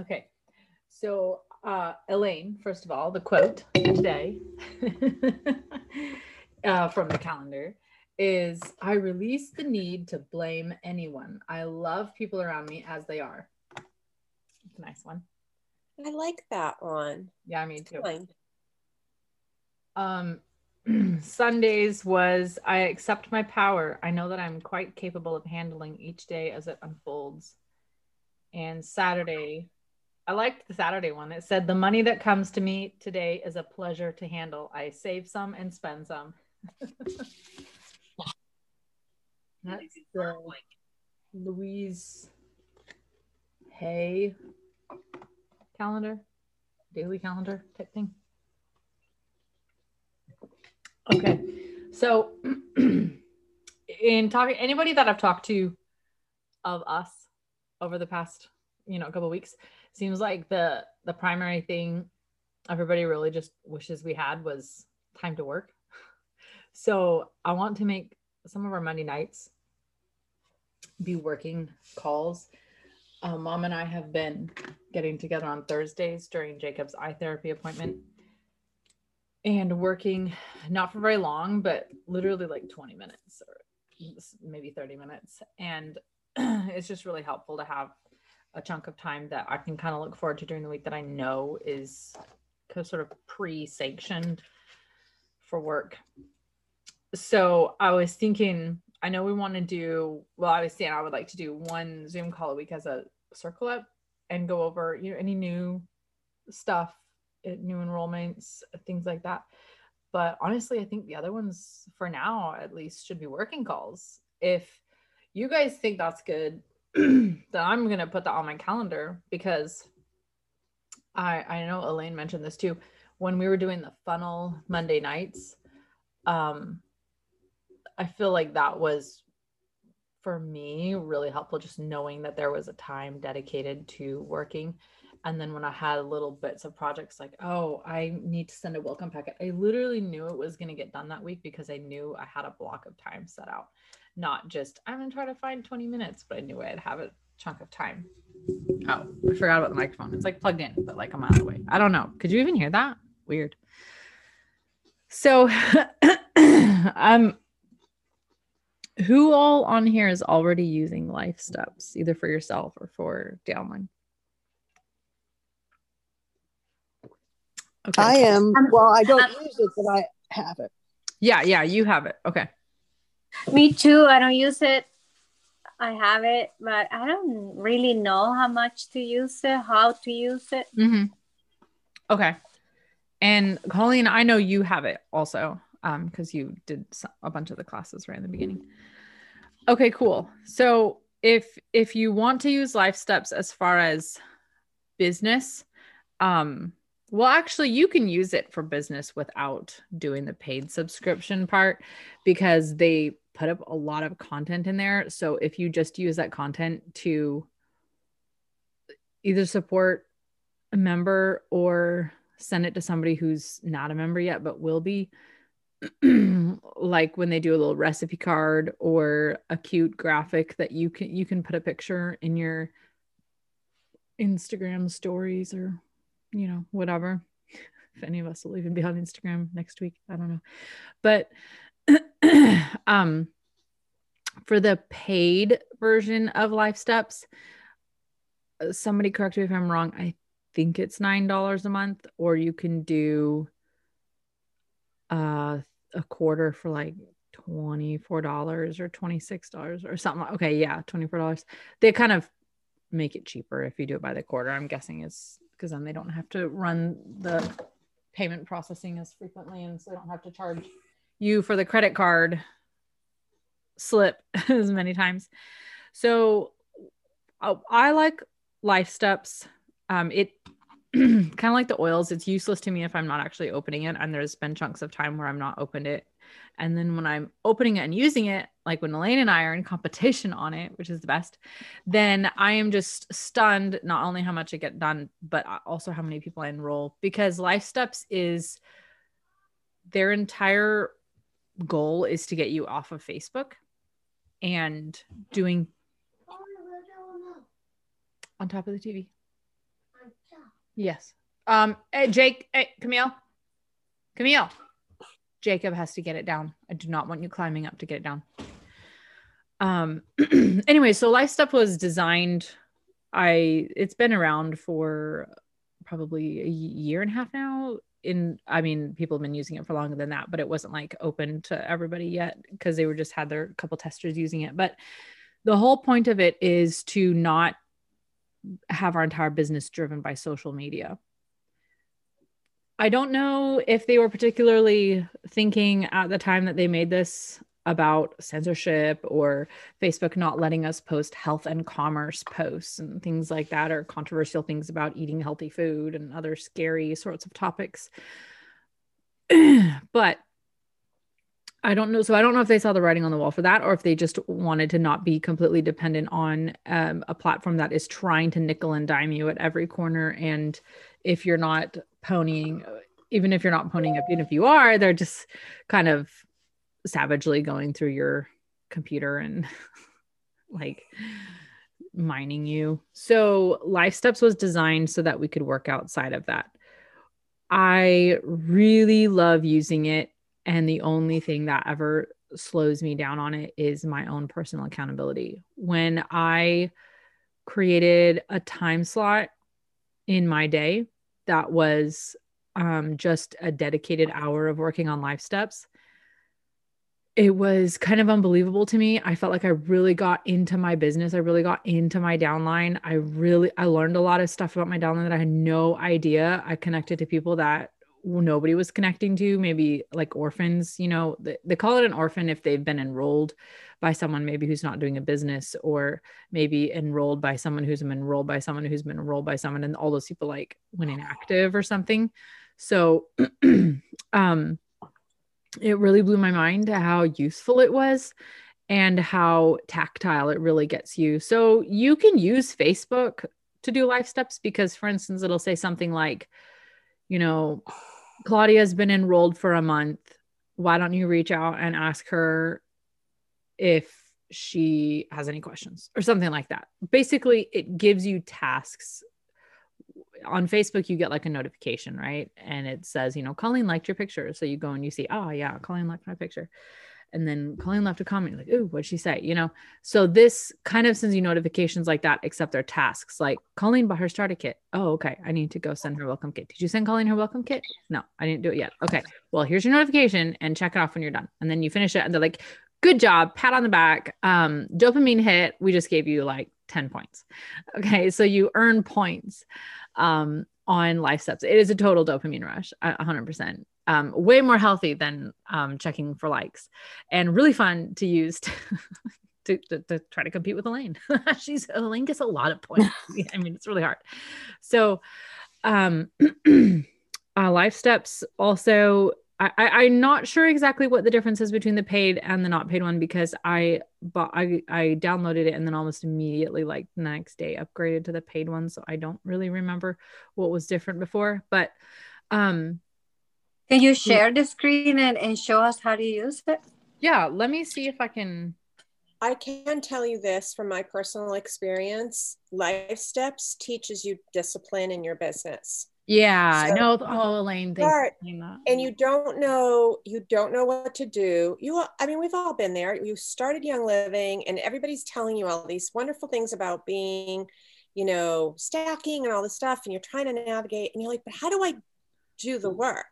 Okay. So, uh, Elaine, first of all, the quote today uh, from the calendar is I release the need to blame anyone. I love people around me as they are. It's a nice one. I like that one. Yeah, me too. Um, Sundays was I accept my power. I know that I'm quite capable of handling each day as it unfolds. And Saturday, I liked the Saturday one. It said, The money that comes to me today is a pleasure to handle. I save some and spend some. That's the Louise Hay calendar, daily calendar type thing. Okay. So, in talking, anybody that I've talked to of us over the past, you know, a couple weeks, seems like the the primary thing everybody really just wishes we had was time to work. So I want to make some of our Monday nights be working calls. Uh, Mom and I have been getting together on Thursdays during Jacob's eye therapy appointment and working not for very long, but literally like 20 minutes or maybe 30 minutes. And it's just really helpful to have a chunk of time that I can kind of look forward to during the week that I know is sort of pre sanctioned for work. So I was thinking, I know we want to do, well, I was saying I would like to do one Zoom call a week as a circle up and go over, you know, any new stuff, eh, new enrollments, things like that. But honestly, I think the other ones for now, at least, should be working calls. If you guys think that's good, then I'm gonna put that on my calendar because I I know Elaine mentioned this too. When we were doing the funnel Monday nights, um, I feel like that was for me really helpful just knowing that there was a time dedicated to working and then when i had little bits of projects like oh i need to send a welcome packet i literally knew it was going to get done that week because i knew i had a block of time set out not just I'm gonna try to find 20 minutes, but I knew I'd have a chunk of time. Oh, I forgot about the microphone. It's like plugged in, but like a mile away. I don't know. Could you even hear that? Weird. So, um, who all on here is already using life steps, either for yourself or for downline? Okay. I am. Well, I don't use it, but I have it. Yeah, yeah, you have it. Okay. Me too. I don't use it. I have it, but I don't really know how much to use it, how to use it. Mm-hmm. Okay. And Colleen, I know you have it also um because you did a bunch of the classes right in the beginning. Okay, cool. So if if you want to use life steps as far as business, um well, actually, you can use it for business without doing the paid subscription part because they put up a lot of content in there. So if you just use that content to either support a member or send it to somebody who's not a member yet but will be, like when they do a little recipe card or a cute graphic that you can you can put a picture in your Instagram stories or you know, whatever. if any of us will even be on Instagram next week, I don't know. But um for the paid version of Life Steps, somebody correct me if I'm wrong. I think it's $9 a month or you can do uh a quarter for like $24 or $26 or something. Like, Okay, yeah, $24. They kind of make it cheaper if you do it by the quarter. I'm guessing is because then they don't have to run the payment processing as frequently and so they don't have to charge you for the credit card slip as many times. So uh, i like life steps. Um it kind of like the oils. It's useless to me if i'm not actually opening it and there's been chunks of time where i'm not opened it. And then when I'm opening it and using it, like when Elaine and I are in competition on it, which is the best, then I am just stunned not only how much I get done, but also how many people I enroll. Because Life Steps is their entire goal is to get you off of Facebook and doing on top of the TV. Yes. Um, hey, Jake, hey, Camille, Camille, Jacob has to get it down. I do not want you climbing up to get it down. Um, anyway, so Life Step was designed. I it's been around for probably a year and a half now. In I mean, people have been using it for longer than that, but it wasn't like open to everybody yet because they were just had their couple testers using it. But the whole point of it is to not have our entire business driven by social media. I don't know if they were particularly thinking at the time that they made this about censorship or Facebook not letting us post health and commerce posts and things like that, or controversial things about eating healthy food and other scary sorts of topics. but I don't know. So I don't know if they saw the writing on the wall for that, or if they just wanted to not be completely dependent on um, a platform that is trying to nickel and dime you at every corner. And if you're not ponying, even if you're not ponying up, even if you are, they're just kind of savagely going through your computer and like mining you. So Life Steps was designed so that we could work outside of that. I really love using it and the only thing that ever slows me down on it is my own personal accountability. When I created a time slot in my day that was um, just a dedicated hour of working on life steps, it was kind of unbelievable to me. I felt like I really got into my business. I really got into my downline. I really I learned a lot of stuff about my downline that I had no idea. I connected to people that nobody was connecting to maybe like orphans you know they, they call it an orphan if they've been enrolled by someone maybe who's not doing a business or maybe enrolled by someone who's been enrolled by someone who's been enrolled by someone and all those people like went inactive or something so um it really blew my mind how useful it was and how tactile it really gets you so you can use facebook to do life steps because for instance it'll say something like you know Claudia's been enrolled for a month. Why don't you reach out and ask her if she has any questions or something like that? Basically, it gives you tasks. On Facebook, you get like a notification, right? And it says, you know, Colleen liked your picture. So you go and you see, oh, yeah, Colleen liked my picture and then Colleen left a comment like, "Ooh, what'd she say?" You know. So this kind of sends you notifications like that, except they're tasks. Like Colleen bought her starter kit. Oh, okay. I need to go send her welcome kit. Did you send Colleen her welcome kit? No, I didn't do it yet. Okay. Well, here's your notification, and check it off when you're done. And then you finish it, and they're like, "Good job, pat on the back. Um, dopamine hit. We just gave you like 10 points." Okay, so you earn points um, on life steps. It is a total dopamine rush, 100% um, way more healthy than um, checking for likes and really fun to use to, to, to, to try to compete with Elaine. She's Elaine gets a lot of points. I mean, it's really hard. So, um, uh, life steps also I, I am not sure exactly what the difference is between the paid and the not paid one because I but I I downloaded it and then almost immediately like the next day upgraded to the paid one so I don't really remember what was different before but um can you share the screen and, and show us how to use it? Yeah, let me see if I can. I can tell you this from my personal experience Life Steps teaches you discipline in your business. Yeah, so, no, oh, Elaine, start, and you don't know, you don't know what to do. You, I mean, we've all been there. You started Young Living, and everybody's telling you all these wonderful things about being, you know, stacking and all this stuff, and you're trying to navigate, and you're like, but how do I do the work?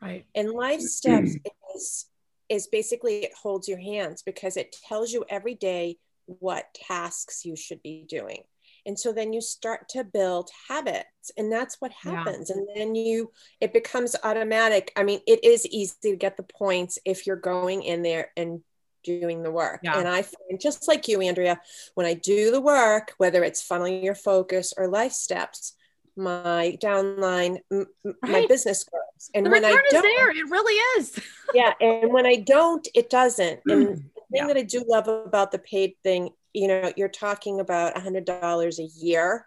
Right. And life steps is is basically it holds your hands because it tells you every day what tasks you should be doing. And so then you start to build habits and that's what happens. Yeah. And then you it becomes automatic. I mean, it is easy to get the points if you're going in there and doing the work. Yeah. And I find just like you, Andrea, when I do the work, whether it's funneling your focus or life steps, my downline, m- right. my business grows. And the when I don't, there, it really is. yeah, and when I don't, it doesn't. Mm. And the thing yeah. that I do love about the paid thing, you know, you're talking about a hundred dollars a year,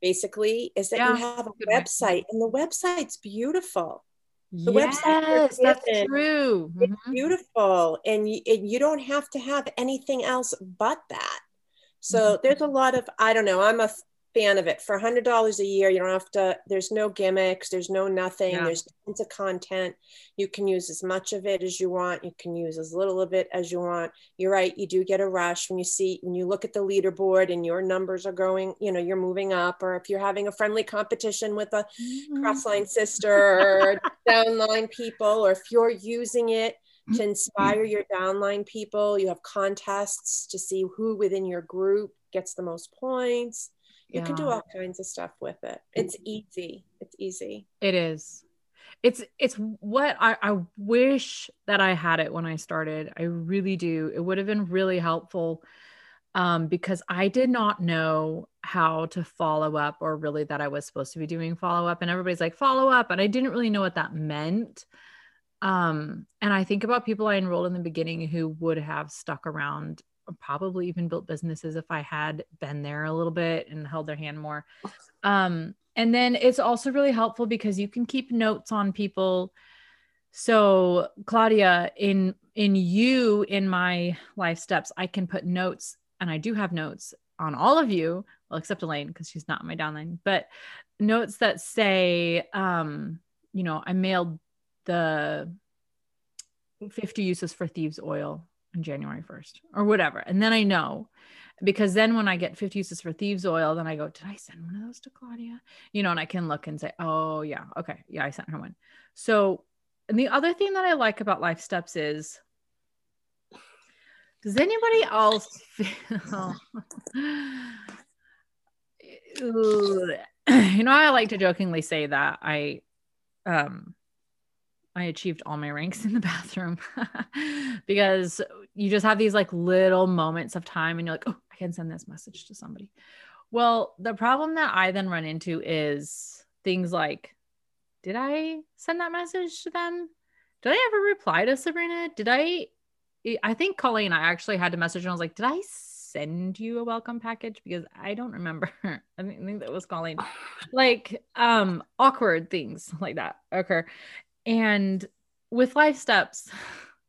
basically, is that yeah. you have a website, and the website's beautiful. The yes, website that's true. It's mm-hmm. beautiful, and you, and you don't have to have anything else but that. So mm-hmm. there's a lot of I don't know. I'm a fan of it. For hundred dollars a year, you don't have to. There's no gimmicks. There's no nothing. Yeah. There's tons of content. You can use as much of it as you want. You can use as little of it as you want. You're right. You do get a rush when you see when you look at the leaderboard and your numbers are going. You know, you're moving up. Or if you're having a friendly competition with a mm-hmm. crossline sister or downline people, or if you're using it to mm-hmm. inspire your downline people, you have contests to see who within your group gets the most points. You can do all kinds of stuff with it. It's easy. It's easy. It is. It's it's what I, I wish that I had it when I started. I really do. It would have been really helpful um, because I did not know how to follow up or really that I was supposed to be doing follow up. And everybody's like, follow up. And I didn't really know what that meant. Um, and I think about people I enrolled in the beginning who would have stuck around probably even built businesses if I had been there a little bit and held their hand more. Um, and then it's also really helpful because you can keep notes on people. So Claudia, in in you in my life steps, I can put notes, and I do have notes on all of you, well, except Elaine because she's not in my downline, but notes that say, um, you know, I mailed the 50 uses for thieves oil on January 1st or whatever. And then I know because then when I get 50 uses for thieves oil, then I go, did I send one of those to Claudia? You know, and I can look and say, oh, yeah, okay. Yeah, I sent her one. So, and the other thing that I like about Life Steps is does anybody else feel you know, I like to jokingly say that I um I achieved all my ranks in the bathroom because you just have these like little moments of time and you're like, oh, I can send this message to somebody. Well, the problem that I then run into is things like, did I send that message to them? Did I ever reply to Sabrina? Did I? I think Colleen, I actually had to message and I was like, did I send you a welcome package? Because I don't remember. I think that was Colleen. Like um awkward things like that occur. And with life steps,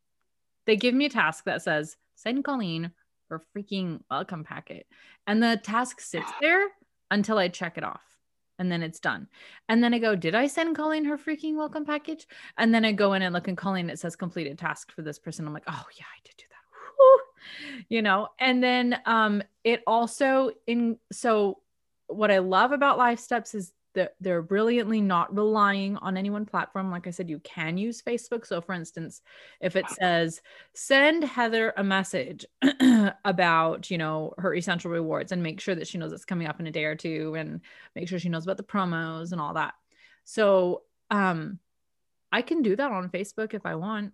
they give me a task that says send Colleen her freaking welcome packet. And the task sits there until I check it off. And then it's done. And then I go, Did I send Colleen her freaking welcome package? And then I go in and look and Colleen, it says completed task for this person. I'm like, Oh, yeah, I did do that. Whew. You know, and then um, it also in so what I love about Life Steps is that they're brilliantly not relying on any one platform. Like I said, you can use Facebook. So, for instance, if it says send Heather a message about, you know, her essential rewards and make sure that she knows it's coming up in a day or two and make sure she knows about the promos and all that. So, um, I can do that on Facebook if I want.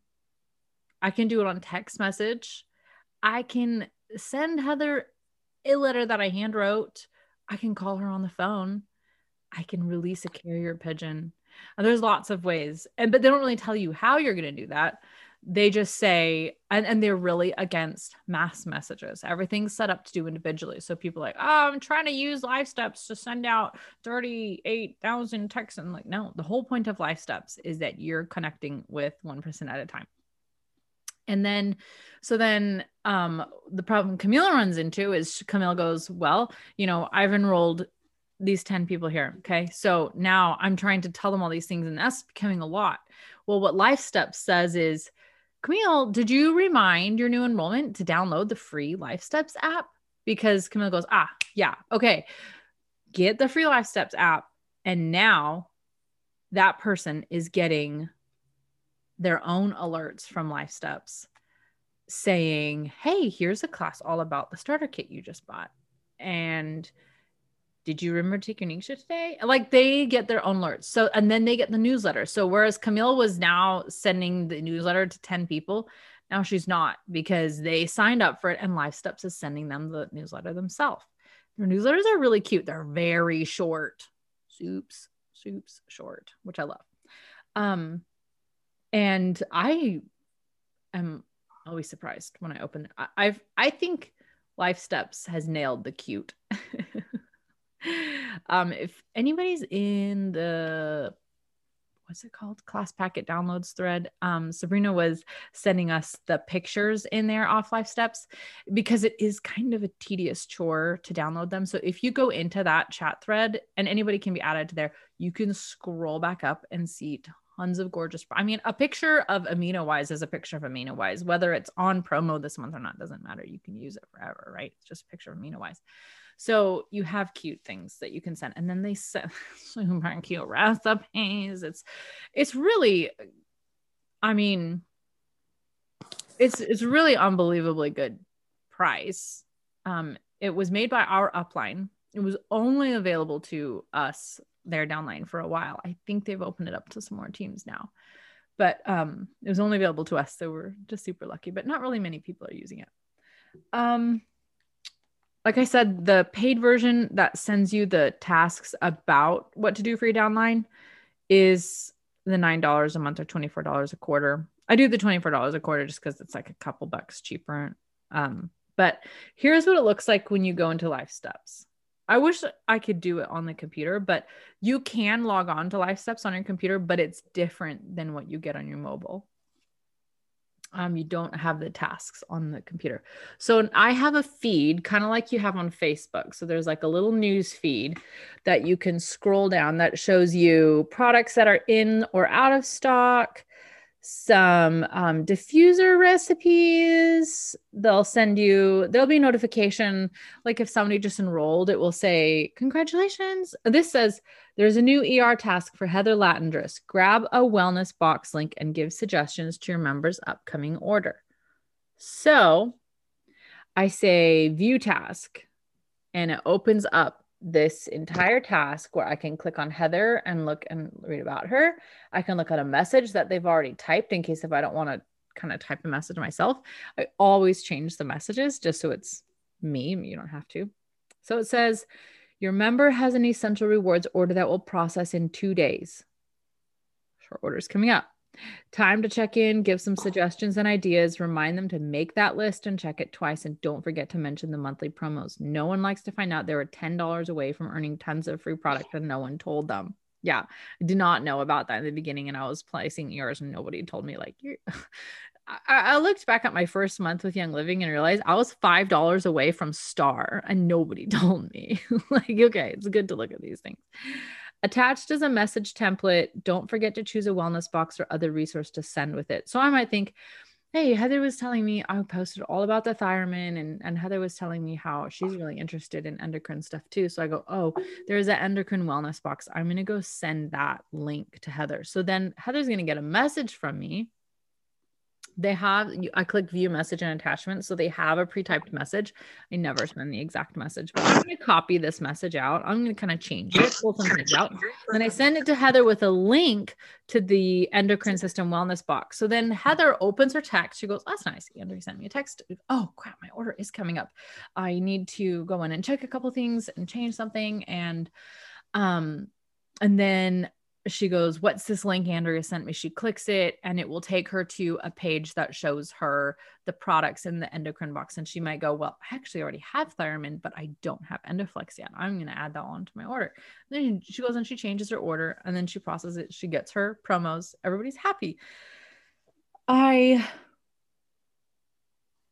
I can do it on text message. I can send Heather a letter that I hand wrote. I can call her on the phone. I can release a carrier pigeon. And there's lots of ways. And but they don't really tell you how you're going to do that. They just say, and, and they're really against mass messages. Everything's set up to do individually. So people like, oh, I'm trying to use Life Steps to send out 38,000 texts. And like, no, the whole point of Life Steps is that you're connecting with one person at a time. And then, so then um, the problem Camille runs into is Camille goes, Well, you know, I've enrolled these 10 people here. Okay. So now I'm trying to tell them all these things, and that's becoming a lot. Well, what Life Steps says is, Camille, did you remind your new enrollment to download the free Life Steps app? Because Camille goes, Ah, yeah. Okay. Get the free Life Steps app. And now that person is getting their own alerts from Life Steps saying, Hey, here's a class all about the starter kit you just bought. And did you remember to take your NingXia today? Like they get their own alerts. So, and then they get the newsletter. So, whereas Camille was now sending the newsletter to 10 people, now she's not because they signed up for it and Life Steps is sending them the newsletter themselves. Their newsletters are really cute. They're very short, soups, soups short, which I love. Um, and I am always surprised when I open. I, I've I think Life Steps has nailed the cute. um, if anybody's in the what's it called? Class packet downloads thread um, sabrina was sending us the pictures in there off life steps because it is kind of a tedious chore to download them. So if you go into that chat thread and anybody can be added to there you can scroll back up and see tons of gorgeous i mean a picture of AminoWise is a picture of AminoWise. Whether it's on promo this month or not doesn't matter. You can use it forever right? It's just a picture of AminoWise so you have cute things that you can send, and then they send super cute recipes. It's it's really, I mean, it's it's really unbelievably good price. Um, it was made by our upline. It was only available to us there downline for a while. I think they've opened it up to some more teams now. But um, it was only available to us, so we're just super lucky. But not really many people are using it. Um, like I said, the paid version that sends you the tasks about what to do for your downline is the $9 a month or $24 a quarter. I do the $24 a quarter just because it's like a couple bucks cheaper. Um, but here's what it looks like when you go into Life Steps. I wish I could do it on the computer, but you can log on to Life Steps on your computer, but it's different than what you get on your mobile um, you don't have the tasks on the computer. So I have a feed, kind of like you have on Facebook. So there's like a little news feed that you can scroll down that shows you products that are in or out of stock, some um, diffuser recipes. They'll send you, there'll be notification. Like if somebody just enrolled, it will say, Congratulations. This says, There's a new ER task for Heather Latendress. Grab a wellness box link and give suggestions to your members' upcoming order. So I say, View task, and it opens up this entire task where I can click on Heather and look and read about her. I can look at a message that they've already typed in case if I don't want to kind of type a message myself. I always change the messages just so it's me. You don't have to. So it says, Your member has an essential rewards order that will process in two days. Short orders coming up. Time to check in, give some oh. suggestions and ideas, remind them to make that list and check it twice. And don't forget to mention the monthly promos. No one likes to find out they were $10 away from earning tons of free product and no one told them. Yeah, I did not know about that in the beginning. And I was placing ears and nobody told me, like, you're. I, I looked back at my first month with Young Living and realized I was five dollars away from Star, and nobody told me. like, okay, it's good to look at these things. Attached is a message template. Don't forget to choose a wellness box or other resource to send with it. So I might think, hey, Heather was telling me I posted all about the Thyromin, and, and Heather was telling me how she's really interested in endocrine stuff too. So I go, oh, there's an endocrine wellness box. I'm going to go send that link to Heather. So then Heather's going to get a message from me they have i click view message and attachment so they have a pre-typed message. I never send the exact message but i'm going to copy this message out. I'm going to kind of change it pull some things out. Then i send it to heather with a link to the endocrine system wellness box. So then heather opens her text. She goes that's nice andrea sent me. A text oh crap my order is coming up. I need to go in and check a couple things and change something and um and then she goes, What's this link Andrea sent me? She clicks it and it will take her to a page that shows her the products in the endocrine box. And she might go, Well, I actually already have Thyromin, but I don't have Endoflex yet. I'm going to add that on to my order. And then she goes and she changes her order and then she processes it. She gets her promos. Everybody's happy. I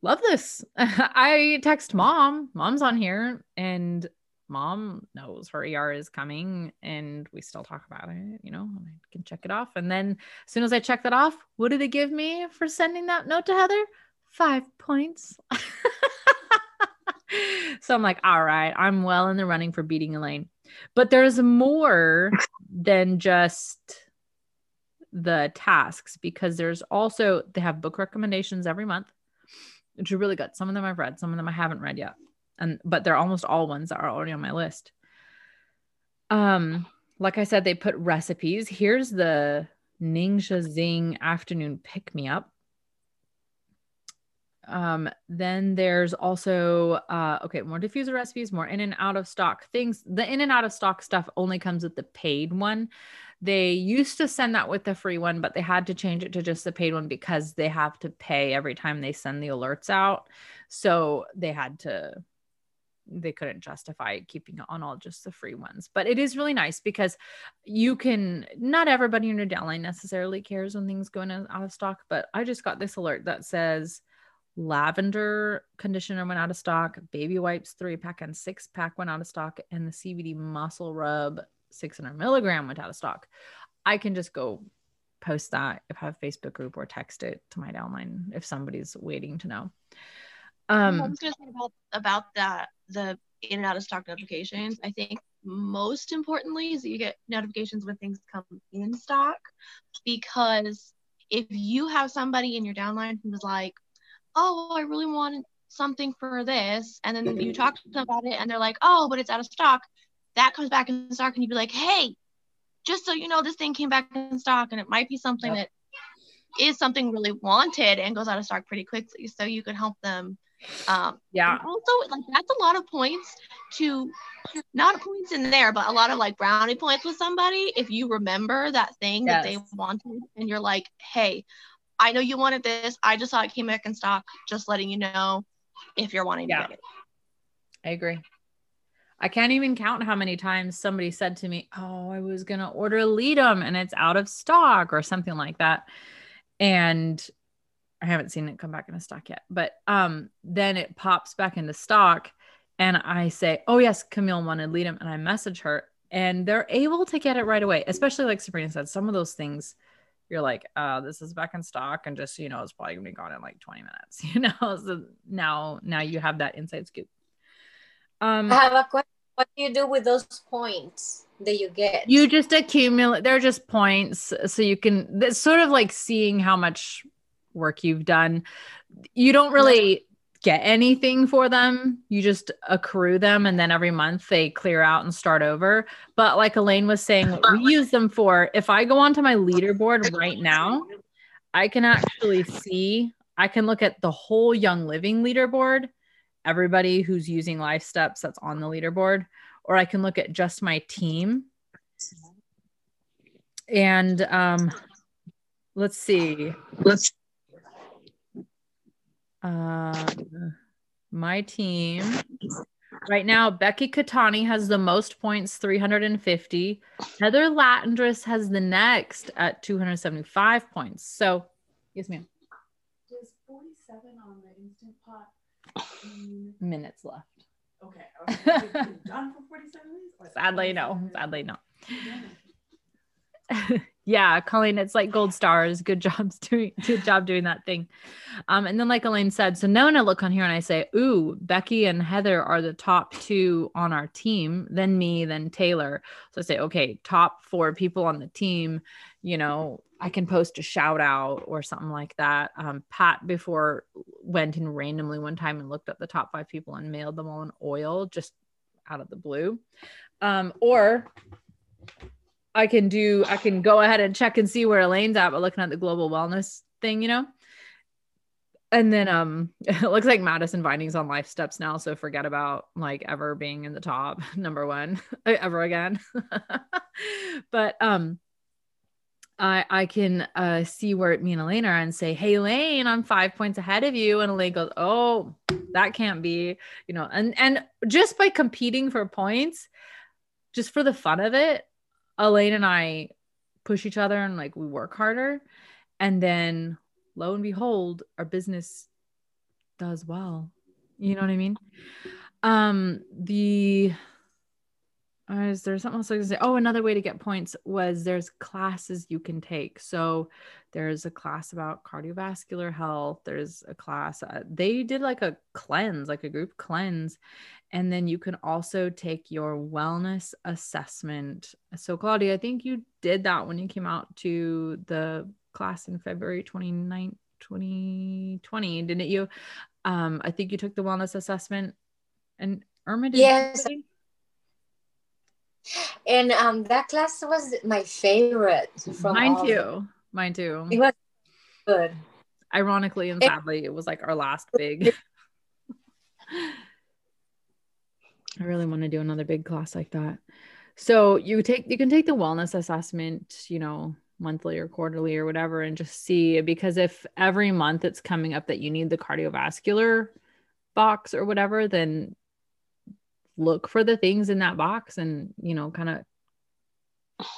love this. I text mom, mom's on here, and mom knows her ER is coming and we still talk about it, you know, I can check it off. And then as soon as I check that off, what do they give me for sending that note to Heather? Five points. so I'm like, all right, I'm well in the running for beating Elaine. But there's more than just the tasks because there's also, they have book recommendations every month, which are really good. Some of them I've read, some of them I haven't read yet and but they're almost all ones that are already on my list. Um like i said they put recipes. Here's the NingXia Zyng afternoon pick me up um then there's also uh okay more diffuser recipes more in and out of stock things. The in and out of stock stuff only comes with the paid one. They used to send that with the free one but they had to change it to just the paid one because they have to pay every time they send the alerts out. So they had to they couldn't justify keeping on all just the free ones. But it is really nice because you can not everybody in your downline necessarily cares when things go in out of stock, but I just got this alert that says lavender conditioner went out of stock, baby wipes three pack and six pack went out of stock, and the CBD muscle rub 600 milligram went out of stock. I can just go post that if I have a Facebook group or text it to my downline if somebody's waiting to know. Um, I was to say about about that the in and out of stock notifications. I think most importantly is that you get notifications when things come in stock because if you have somebody in your downline who's like, "Oh, I really want something for this," and then you talk to them about it and they're like, "Oh, but it's out of stock," that comes back in stock and you'd be like, "Hey, just so you know, this thing came back in stock and it might be something yep. that is something really wanted and goes out of stock pretty quickly. So you could help them. Um, yeah. Also, like that's a lot of points to not points in there, but a lot of like brownie points with somebody. If you remember that thing yes. that they wanted and you're like, hey, I know you wanted this. I just saw it came back in stock. Just letting you know if you're wanting yeah. to get it. I agree. I can't even count how many times somebody said to me, Oh, I was going to order Ledum and it's out of stock or something like that. And I haven't seen it come back into stock yet, but um, then it pops back into stock. And I say, Oh, yes, Camille wanted Ledum. And I message her and they're able to get it right away, especially like Sabrina said, some of those things you're like, uh, this is back in stock, and just you know, it's probably gonna be gone in like 20 minutes, you know. So now now you have that inside scoop. Um, I have a question. What do you do with those points that you get? You just accumulate. They're just points, so you can. It's sort of like seeing how much work you've done. You don't really get anything for them. You just accrue them, and then every month they clear out and start over. But like Elaine was saying, we use them for. If I go onto my leaderboard right now, I can actually see. I can look at the whole Young Living leaderboard everybody who's using life steps that's on the leaderboard or i can look at just my team and um let's see let's uh my team right now becky katani has the most points 350 heather latendress has the next at 275 points so yes ma'am does 47 on the instant pot minutes left. Okay. okay. done for 47 minutes? Sadly, no. Sadly, no. yeah, Colleen, it's like gold stars. Good jobs doing good job doing that thing. Um, and then like Elaine said, so now when I look on here and I say, ooh, Becky and Heather are the top two on our team, then me, then Taylor. So I say, okay, top four people on the team, you know, I can post a shout out or something like that. Um, Pat before went in randomly one time and looked at the top five people and mailed them all in oil just out of the blue. Um, or I can do, I can go ahead and check and see where Elaine's at, but looking at the global wellness thing, you know? And then um it looks like Madison Vining's on life steps now. So forget about like ever being in the top number one ever again. but um I, I can uh, see where me and Elaine are and say, Hey, Elaine, I'm five points ahead of you. And Elaine goes, Oh, that can't be, you know, and, and just by competing for points, just for the fun of it, Elaine and I push each other and like we work harder. And then lo and behold, our business does well. You know what I mean? Um, the uh, is there something else I was say? Oh, another way to get points was there's classes you can take. So there's a class about cardiovascular health. There's a class, uh, they did like a cleanse, like a group cleanse. And then you can also take your wellness assessment. So, Claudia, I think you did that when you came out to the class in February 29, 2020, didn't you? Um, I think you took the wellness assessment and Irma did. Yes. And um, that class was my favorite. From Mine too. Mine too. It was good. Ironically and sadly, it was like our last big. I really want to do another big class like that. So you take you can take the wellness assessment, you know, monthly or quarterly or whatever, and just see because if every month it's coming up that you need the cardiovascular box or whatever, then look for the things in that box and, you know, kind of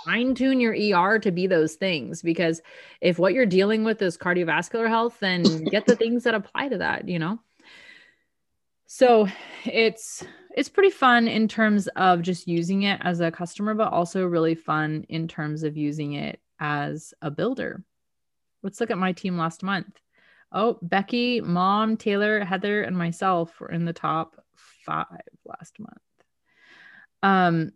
fine tune your ER to be those things. Because if what you're dealing with is cardiovascular health, then get the things that apply to that, you know? So it's, it's pretty fun in terms of just using it as a customer, but also really fun in terms of using it as a builder. Let's look at my team last month. Oh, Becky, Mom, Taylor, Heather, and myself were in the top five last month. Um,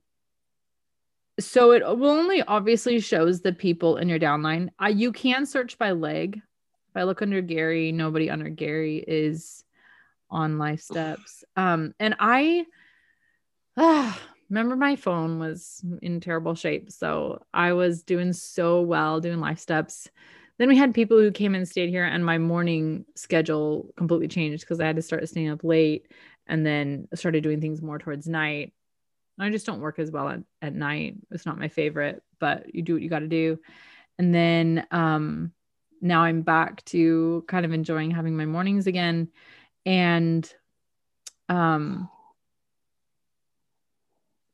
so it will only obviously shows the people in your downline. Uh, you can search by leg. If I look under Gary, nobody under Gary is on life steps. Um, and I uh, remember my phone was in terrible shape. So I was doing so well doing life steps then we had people who came and stayed here and my morning schedule completely changed because i had to start staying up late and then started doing things more towards night. I just don't work as well at, at night. It's not my favorite but you do what you got to do. And then um now i'm back to kind of enjoying having my mornings again. And um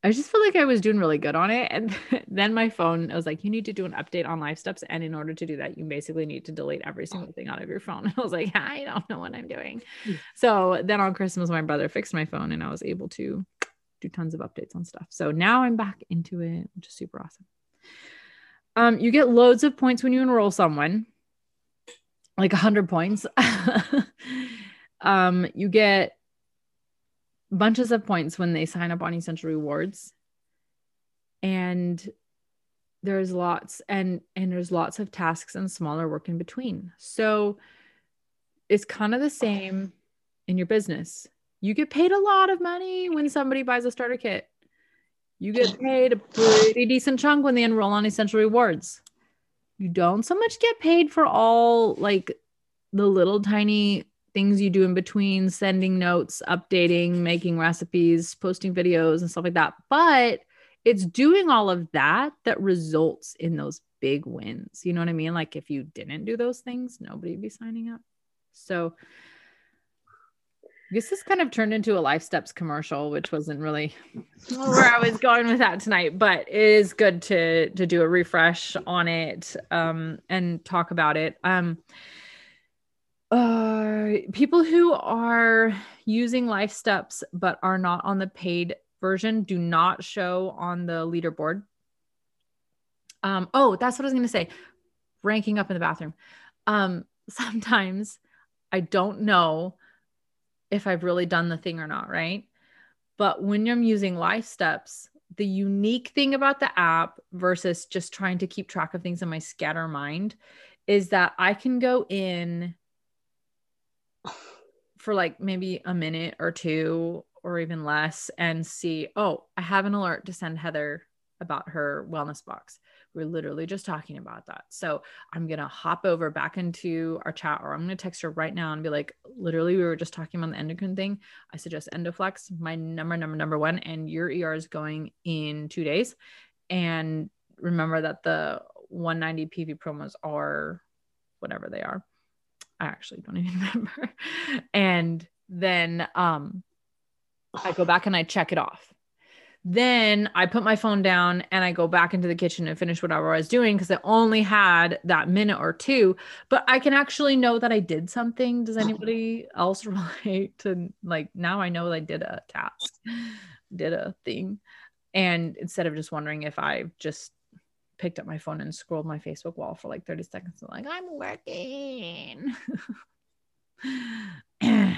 I just feel like I was doing really good on it. And then my phone, I was like, you need to do an update on life steps. And in order to do that, you basically need to delete every single thing out of your phone. And I was like, I don't know what I'm doing. Hmm. So then on Christmas, my brother fixed my phone and I was able to do tons of updates on stuff. So now I'm back into it, which is super awesome. Um, you get loads of points when you enroll someone, like 100 points. um, you get bunches of points when they sign up on essential rewards. And there's lots and and there's lots of tasks and smaller work in between. So it's kind of the same in your business. You get paid a lot of money when somebody buys a starter kit. You get paid a pretty decent chunk when they enroll on essential rewards. You don't so much get paid for all like the little tiny things you do in between sending notes, updating, making recipes, posting videos, and stuff like that. But it's doing all of that that results in those big wins. You know what I mean? Like if you didn't do those things, nobody'd be signing up. So this kind of turned into a Life Steps commercial, which wasn't really where I was going with that tonight, but it is good to to do a refresh on it um, and talk about it. Um, uh, people who are using life steps but are not on the paid version do not show on the leaderboard. Um, oh, that's what I was going to say. Ranking up in the bathroom. Um, sometimes I don't know if I've really done the thing or not, right? But when I'm using life steps, the unique thing about the app versus just trying to keep track of things in my scatter mind is that I can go in for like maybe a minute or two or even less and see, oh, I have an alert to send Heather about her wellness box. We're literally just talking about that. So I'm going to hop over back into our chat or I'm going to text her right now and be like, literally, we were just talking about the endocrine thing. I suggest Endoflex, my number, number, number one, and your ER is going in two days. And remember that the 190 PV promos are whatever they are. I actually don't even remember. and then um I go back and I check it off. Then I put my phone down and I go back into the kitchen and finish whatever I was doing because I only had that minute or two. But I can actually know that I did something. Does anybody else relate to like now I know I did a task, did a thing. And instead of just wondering if I just picked up my phone and scrolled my Facebook wall for like 30 seconds. Like, I'm working. yeah,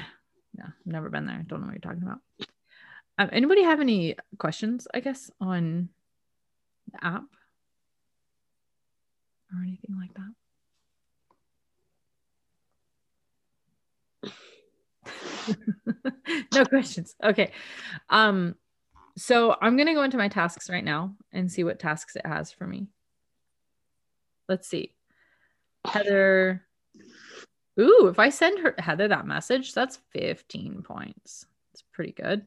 I've never been there. Don't know what you're talking about. Um, anybody have any questions, I guess, on the app or anything like that? no questions. Okay. Um, so I'm going to go into my tasks right now and see what tasks it has for me. Let's see. Heather. Ooh, if I send her Heather that message, that's 15 points. It's pretty good.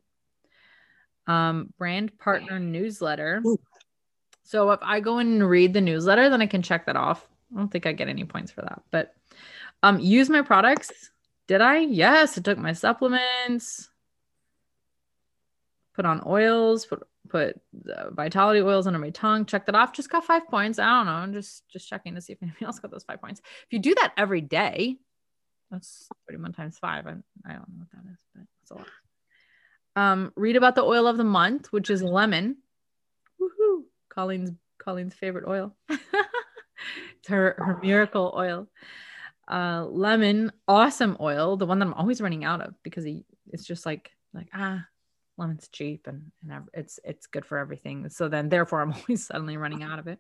Um, brand partner newsletter. So if I go in and read the newsletter, then I can check that off. I don't think I get any points for that. But um, use my products. Did I? Yes, I took my supplements put on oils, put put the vitality oils under my tongue, check that off. Just got five points. I don't know. I'm just just checking to see if anybody else got those five points. If you do that every day, that's 31 times five. I, I don't know what that is, but that's a lot. Um, read about the oil of the month, which is lemon. Woohoo! Colleen's Colleen's favorite oil. it's her her miracle oil. Uh, lemon, awesome oil, the one that I'm always running out of because he, it's just like like ah, lemon's cheap and and it's it's good for everything. So then therefore I'm always suddenly running out of it.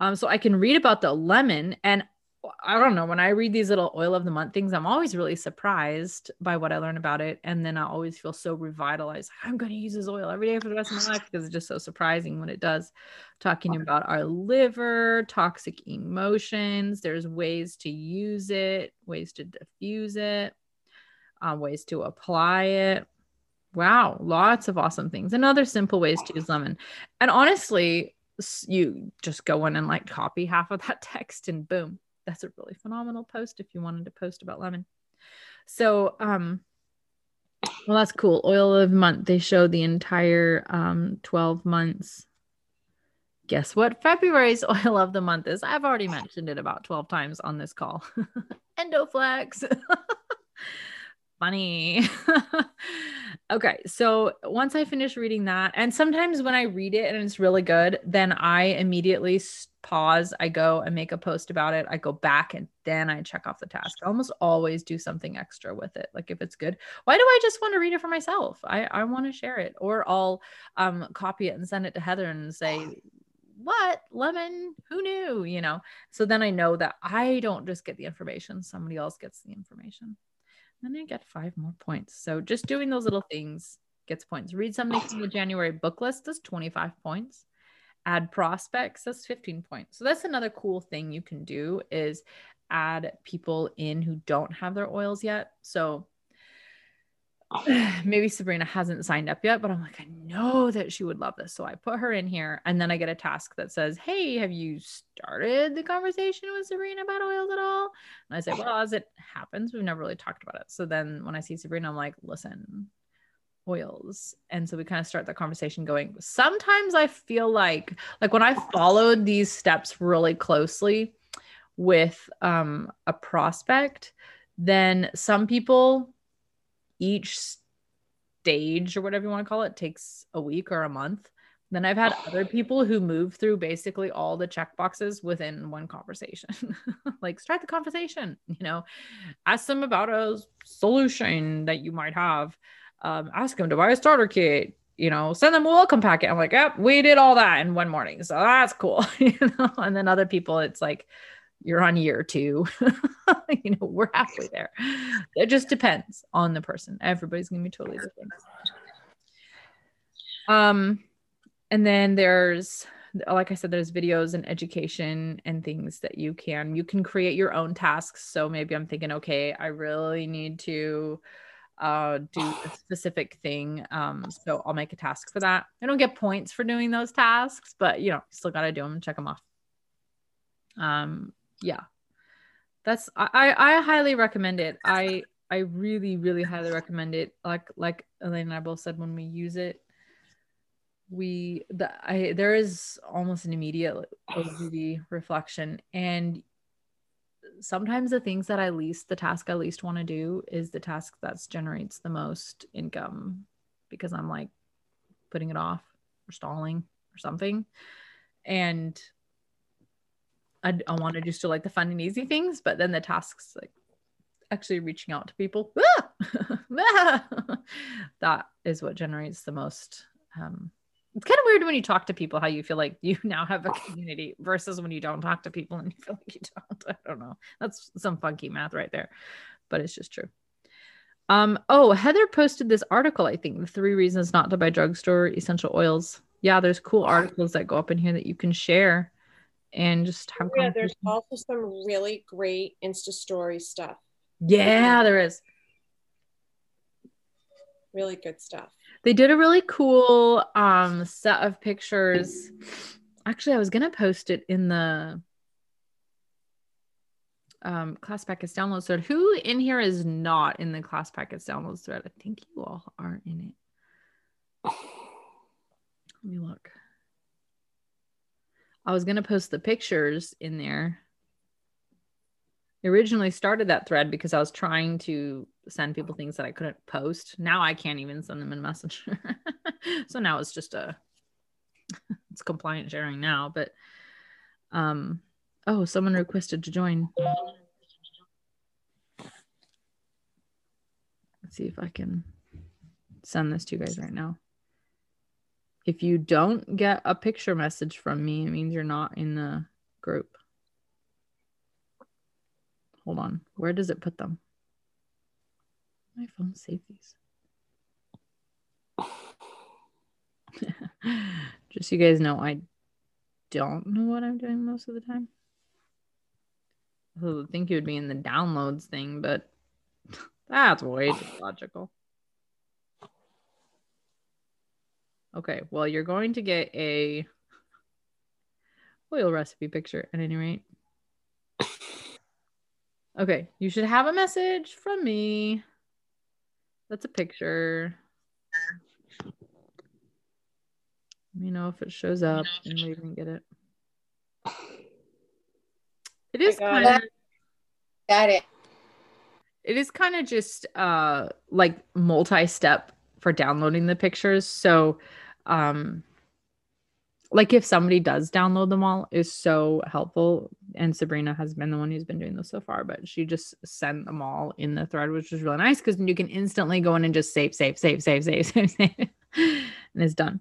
Um, so I can read about the lemon and I don't know. When I read these little oil of the month things, I'm always really surprised by what I learn about it. And then I always feel so revitalized. I'm going to use this oil every day for the rest of my life because it's just so surprising what it does. Talking about our liver, toxic emotions, there's ways to use it, ways to diffuse it, uh, ways to apply it. Wow, lots of awesome things and other simple ways to use lemon. And honestly, you just go in and like copy half of that text and boom, that's a really phenomenal post if you wanted to post about lemon. So, um, well, that's cool. Oil of month. They show the entire um 12 months. Guess what February's oil of the month is? I've already mentioned it about 12 times on this call. Endoflex. Funny. Okay, so once I finish reading that, and sometimes when I read it and it's really good, then I immediately pause. I go and make a post about it. I go back and then I check off the task. I almost always do something extra with it. Like if it's good, why do I just want to read it for myself? I, I want to share it, or I'll um, copy it and send it to Heather and say, what lemon who knew you know so then i know that i don't just get the information somebody else gets the information then I get five more points. So just doing those little things gets points. Read something from the January book list, that's 25 points. Add prospects, that's 15 points. So that's another cool thing you can do is add people in who don't have their oils yet. So maybe Sabrina hasn't signed up yet, but I'm like, I know that she would love this. So I put her in here and then I get a task that says, Hey, have you started the conversation with Sabrina about oils at all? And I say, Well, as it happens, we've never really talked about it. So then when I see Sabrina, I'm like, Listen, oils. And so we kind of start the conversation going. Sometimes I feel like, like when I followed these steps really closely with um, a prospect, then some people each stage or whatever you want to call it takes a week or a month. Then I've had other people who move through basically all the check boxes within one conversation. like start the conversation, you know, ask them about a solution that you might have. Um, ask them to buy a starter kit, you know, send them a welcome packet. I'm like, yep, we did all that in one morning. So that's cool. you know, and then other people, it's like, you're on year two. you know, we're halfway there. It just depends on the person. Everybody's gonna be totally different. Um, and then there's like I said, there's videos and education and things that you can you can create your own tasks. So maybe I'm thinking, okay, I really need to uh, do a specific thing. Um, so I'll make a task for that. I don't get points for doing those tasks, but you know, still got to do them and check them off. Um, yeah. That's i i highly recommend it. I i really really highly recommend it. Like like elaine and i both said when we use it we the i there is almost an immediate OCD reflection. And sometimes the things that i least the task i least want to do is the task that generates the most income because i'm like putting it off or stalling or something. And I, I want to just do like the fun and easy things, but then the tasks like actually reaching out to people, that is what generates the most. Um, it's kind of weird when you talk to people how you feel like you now have a community versus when you don't talk to people and you feel like you don't. I don't know. That's some funky math right there, but it's just true. Um, oh, Heather posted this article, I think, the three reasons not to buy drugstore essential oils. Yeah, there's cool articles that go up in here that you can share and just have yeah there's also some really great insta story stuff. Yeah there is. Really good stuff. They did a really cool um set of pictures. Actually i was gonna post it in the um class packets download thread. Who in here is not in the class packets download thread? I think you all are in it. Let me look. I was gonna post the pictures in there. Originally started that thread because I was trying to send people things that I couldn't post. Now I can't even send them in Messenger. so now it's just a it's compliant sharing now, but um oh, someone requested to join. Let's see if I can send this to you guys right now. If you don't get a picture message from me, it means you're not in the group. Hold on. Where does it put them? My phone save these. Just so you guys know, I don't know what I'm doing most of the time. I think it would be in the downloads thing, but that's way too logical. Okay, well, you're going to get a oil recipe picture at any rate. Okay, you should have a message from me. That's a picture. Let me know if it shows up and we can get it. It is kind of Got it. it is kind of just uh like multi-step for downloading the pictures so um like if somebody does download them all is so helpful and sabrina has been the one who's been doing this so far but she just sent them all in the thread which was really nice because you can instantly go in and just save save save save save save save and it's done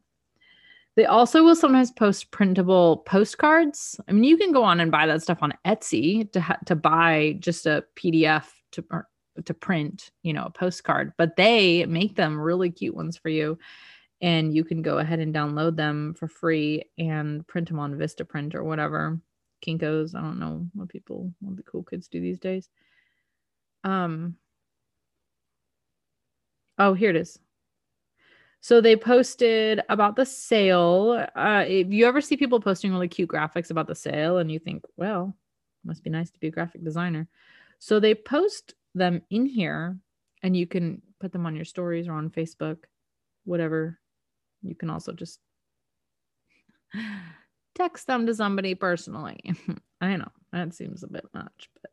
they also will sometimes post printable postcards. I mean, you can go on and buy that stuff on Etsy to ha- to buy just a PDF to to print, you know, a postcard. But they make them really cute ones for you, and you can go ahead and download them for free and print them on VistaPrint or whatever. Kinkos. I don't know what people, what the cool kids do these days. Um. Oh, here it is. So they posted about the sale. Uh, if you ever see people posting really cute graphics about the sale and you think, well, must be nice to be a graphic designer. So they post them in here and you can put them on your stories or on Facebook, whatever. You can also just text them to somebody personally. I know that seems a bit much, but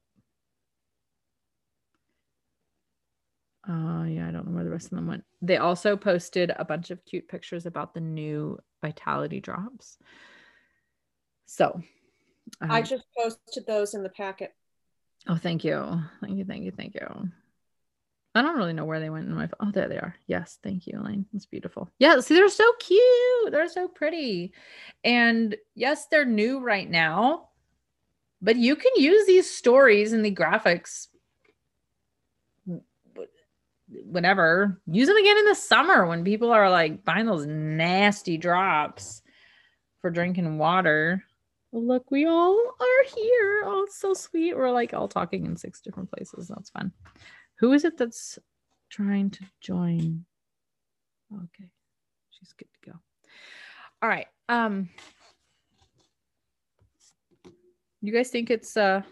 Uh, yeah, I don't know where the rest of them went. They also posted a bunch of cute pictures about the new Vitality drops. So, I um, just posted those in the packet. oh, thank you, thank you, thank you, thank you. I don't really know where they went in my. Oh, there they are. Yes, thank you, Elaine. It's beautiful. Yeah, see, they're so cute. They're so pretty, and yes, they're new right now, but you can use these stories and the graphics whenever use them again in the summer when people are like buying those nasty drops for drinking water look we all are here oh it's so sweet we're like all talking in six different places that's fun who is it that's trying to join? Okay she's good to go. All right um you guys think it's uh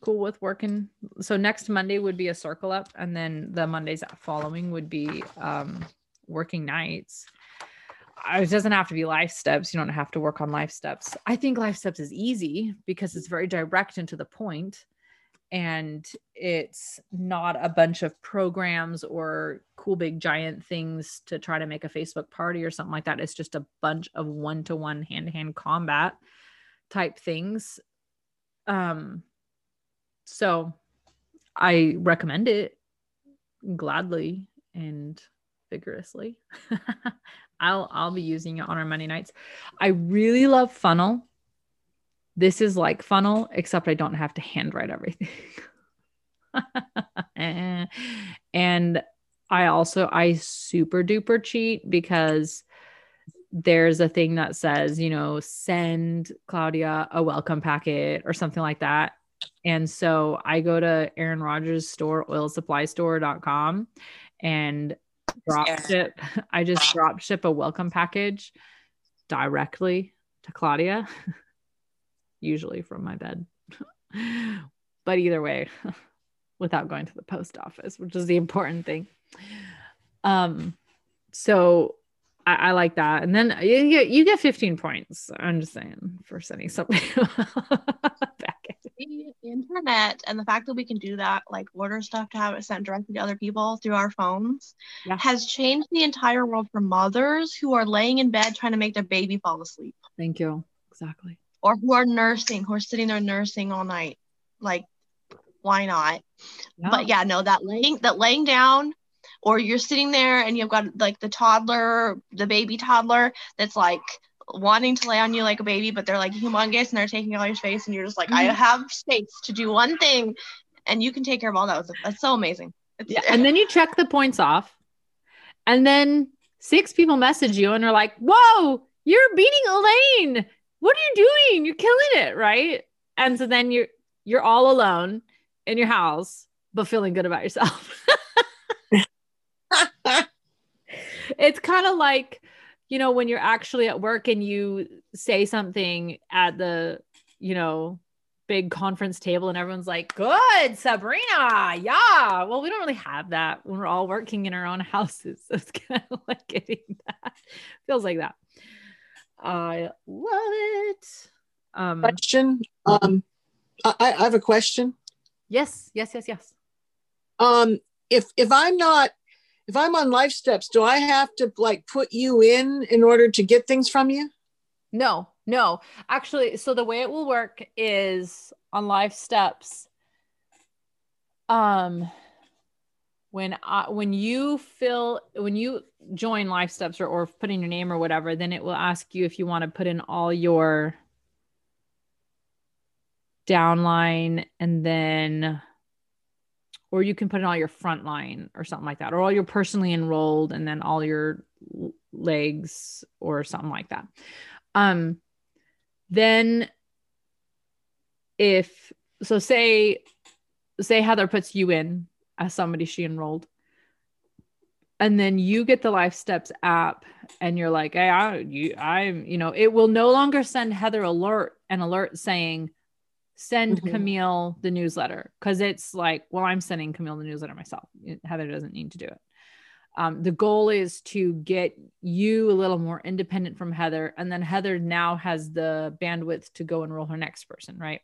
cool with working? So next monday would be a circle up and then the mondays following would be um working nights. Uh, it doesn't have to be life steps. You don't have to work on life steps. I think life steps is easy because it's very direct and to the point and it's not a bunch of programs or cool big giant things to try to make a facebook party or something like that it's just a bunch of one-to-one hand-to-hand combat type things um so I recommend it gladly and vigorously. I'll I'll be using it on our Monday nights. I really love funnel. This is like funnel, except I don't have to handwrite everything. and I also I super duper cheat because there's a thing that says, you know, send Claudia a welcome packet or something like that. And so I go to Aaron Rodgers store, oilsupply.store.com and drop Yeah. ship. I just drop ship a welcome package directly to Claudia, usually from my bed. but either way, without going to the post office, which is the important thing. Um, so I, I like that. And then you get you get 15 points. I'm just saying for sending something back. the internet and the fact that we can do that, like order stuff to have it sent directly to other people through our phones, Yeah. has changed the entire world for mothers who are laying in bed trying to make their baby fall asleep, Thank you. Exactly. Or who are nursing, who are sitting there nursing all night. Like, why not? Yeah. But yeah, no, that laying that laying down, or you're sitting there and you've got like the toddler, the baby toddler that's like wanting to lay on you like a baby, but they're like humongous and they're taking all your space, and you're just like, I Mhm. have space to do one thing, and you can take care of all that. Was, That's so amazing. It's, Yeah, and then you check the points off, and then six people message you and are like, "Whoa, you're beating Elaine! What are you doing? You're killing it, right?" And so then you're you're all alone in your house, but feeling good about yourself. it's kind of like, you know, when you're actually at work and you say something at the, you know, big conference table and everyone's like, good, Sabrina. Yeah. Well, we don't really have that when we're all working in our own houses. So it's kind of like getting that. Feels like that. I love it. Um, Question. Um, I, I have a question. yes, yes, yes, yes. Um, if if I'm not if I'm on life steps, do I have to like put you in in order to get things from you? No, no. Actually, so the way it will work is on life steps. Um when I, when you fill when you join life steps or, or put in your name or whatever, then it will ask you if you want to put in all your downline and then or you can put in all your front line or something like that or all your personally enrolled and then all your legs or something like that. Um then if so say say heather puts you in as somebody she enrolled. And then you get the life steps app and you're like hey i you i'm you know it will no longer send heather alert an alert saying send Mhm. camille the newsletter because it's like well i'm sending camille the newsletter myself. Heather doesn't need to do it. Um, the goal is to get you a little more independent from heather and then heather now has the bandwidth to go enroll her next person right?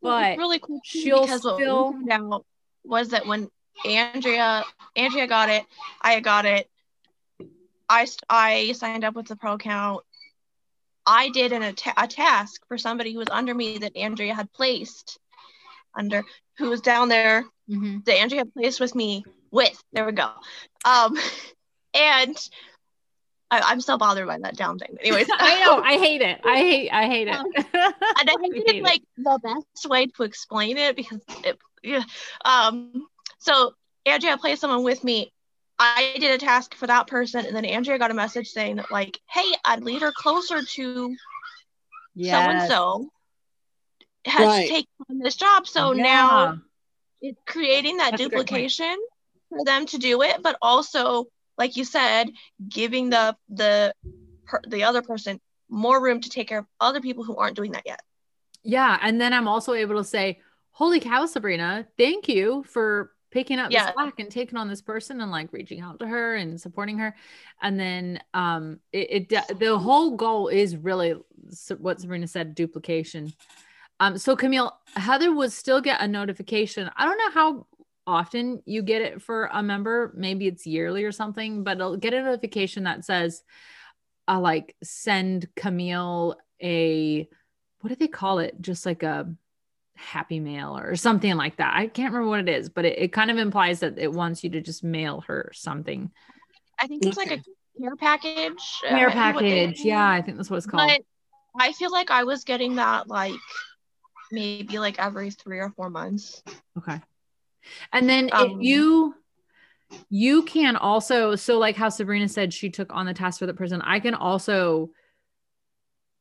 Well, but really cool she'll because still- out was that when Andrea Andrea got it, I got it. I I signed up with the pro account. I did an, a, ta- a task for somebody who was under me that Andrea had placed under who was down there Mhm. that Andrea had placed with me with. There we go. Um, and I, I'm so bothered by that down thing. Anyways, i know i hate it i hate i hate it Um, and I think hate it's it. like the best way to explain it because it, yeah. Um, so Andrea placed someone with me. I did a task for that person, and then Andrea got a message saying that like, "Hey, I'd lead her closer to so and so has Right. taken on this job." So Yeah. now it's creating that That's a great point. duplication for them to do it, but also, like you said, giving the the the other person more room to take care of other people who aren't doing that yet. Yeah. And then I'm also able to say, Holy cow, Sabrina, thank you for picking up Yeah. the slack and taking on this person and like reaching out to her and supporting her. And then um it, it the whole goal is really what Sabrina said, duplication. Um, so Camille, Heather would still get a notification. I don't know how often you get it for a member. Maybe it's yearly or something, but it'll get a notification that says, uh, like send Camille a what do they call it? Just like a happy mail or something like that. I can't remember what it is, but it, it kind of implies that it wants you to just mail her something. I think it's like a care package. Care what they- package. Yeah, I think that's what it's called. But I feel like I was getting that like maybe like every three or four months. Okay. And then if Um, you you can also so like how Sabrina said she took on the task for the person, I can also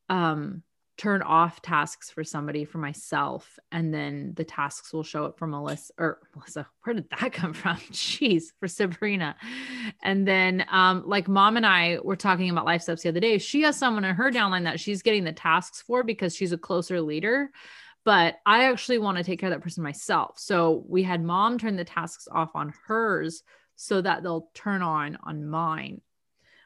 um turn off tasks for somebody for myself and then the tasks will show up for Melissa or Melissa where did that come from? Jeez for Sabrina. And then um like mom and I were talking about life steps the other day she has someone in her downline that she's getting the tasks for because she's a closer leader but I actually want to take care of that person myself. So we had mom turn the tasks off on hers so that they'll turn on on mine.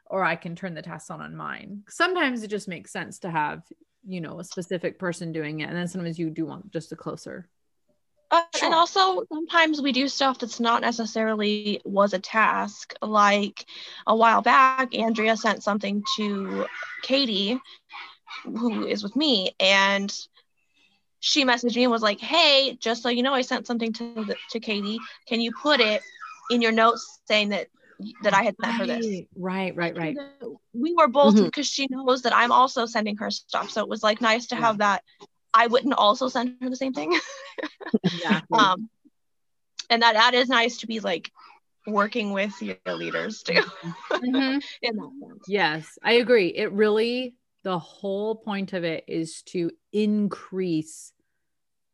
or I can turn the tasks on on mine. Sometimes it just makes sense to have, you know, a specific person doing it. And then sometimes you do want just a closer. Uh, Sure. And also, sometimes we do stuff that's not necessarily was a task. Like a while back, Andrea sent something to Katie, who is with me, and she messaged me and was like, "Hey, just so you know, I sent something to the, to Katie. Can you put it in your notes saying that that I had sent her this?" Right, right, right. So we were both because she knows that I'm also sending her stuff, so it was like nice to have that. I wouldn't also send her the same thing. Exactly. um and that that is nice to be like working with your leaders too Mhm. in that sense Yes, I agree. It really, the whole point of it is to increase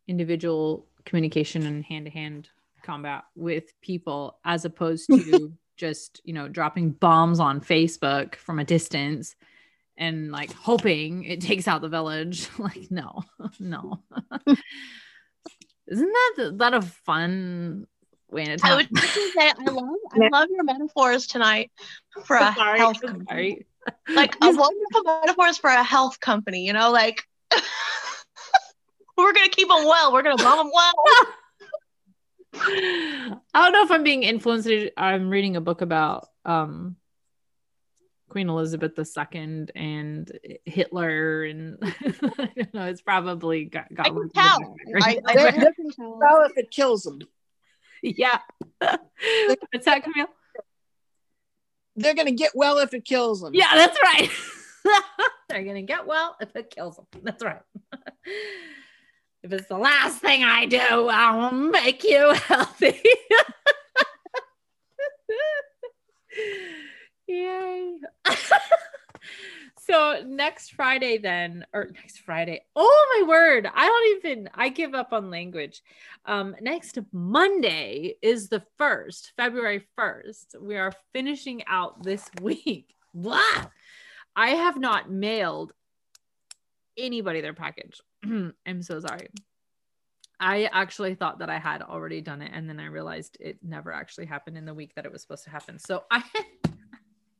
individual communication and hand to hand combat with people as opposed to just, you know, dropping bombs on Facebook from a distance and like hoping it takes out the village. like, no, no. Isn't that that a fun way to i talk? would say i love i love your metaphors tonight for a Sorry, health company. like a wonderful metaphors for a health company you know like we're gonna keep them well we're gonna bomb them well I don't know if I'm being influenced. I'm reading a book about um, Queen Elizabeth II and Hitler, and I don't know. It's probably got. got i can words in the tell background. I, I They're- read they're- can tell. If it kills them, yeah. What's that, Camille? they're going to get well if it kills them. Yeah, that's right. They're gonna get well if it kills them. That's right. If it's the last thing I do, I'll make you healthy. Yay. so next Friday, then, or next Friday. Oh my word. I don't even I give up on language. Um, next Monday is the first, February 1st. We are finishing out this week. Blah. I have not mailed anybody their package. I'm so sorry. I actually thought that I had already done it, and then I realized it never actually happened in the week that it was supposed to happen. So I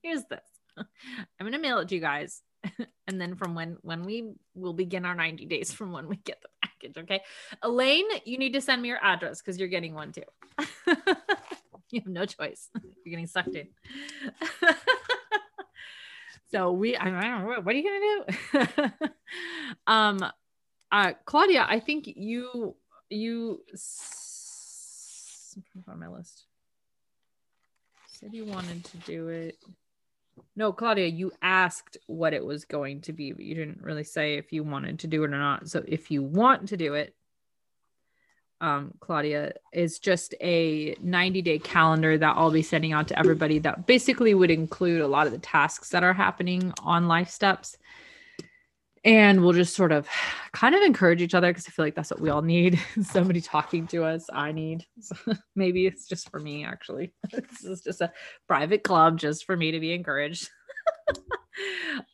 here's this. I'm gonna mail it to you guys, and then from when when we will begin our 90 days from when we get the package. Okay, Elaine, you need to send me your address because you're getting one too. you have no choice. You're getting sucked in. so we I don't know what are you gonna do? um uh Claudia, I think you you find my list. Said you wanted to do it. No, Claudia, you asked what it was going to be, but you didn't really say if you wanted to do it or not. So if you want to do it, um, Claudia, is just a 90 day calendar that I'll be sending out to everybody that basically would include a lot of the tasks that are happening on Life Steps. And we'll just sort of kind of encourage each other because I feel like that's what we all need. Somebody talking to us, I need. So maybe it's just for me, actually. this is just a private club just for me to be encouraged.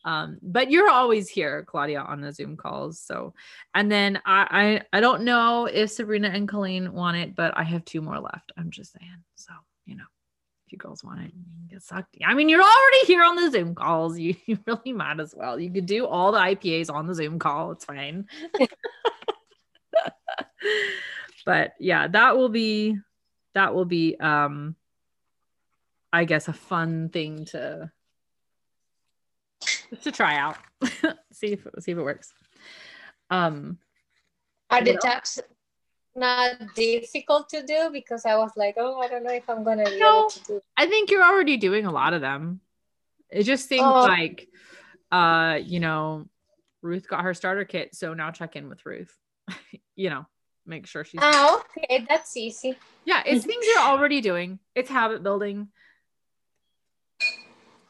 um, but you're always here, Claudia, on the Zoom calls. So and then I, I I don't know if Sabrina and Colleen want it, but I have two more left. I'm just saying. So, you know, if you girls want it, you can get sucked. I mean, you're already here on the Zoom calls. You, you really might as well. You could do all the IPAs on the Zoom call. It's fine. but yeah, that will be that will be um I guess a fun thing to to try out. see if see if it works. Um the What tasks not difficult to do? Because I was like, oh, I don't know if I'm gonna be No. able to do. I think you're already doing a lot of them. It just seems Oh. like uh, you know, Ruth got her starter kit, so now check in with Ruth. you know, make sure she's Oh, okay, that's easy. Yeah, it's things you're already doing. It's habit building.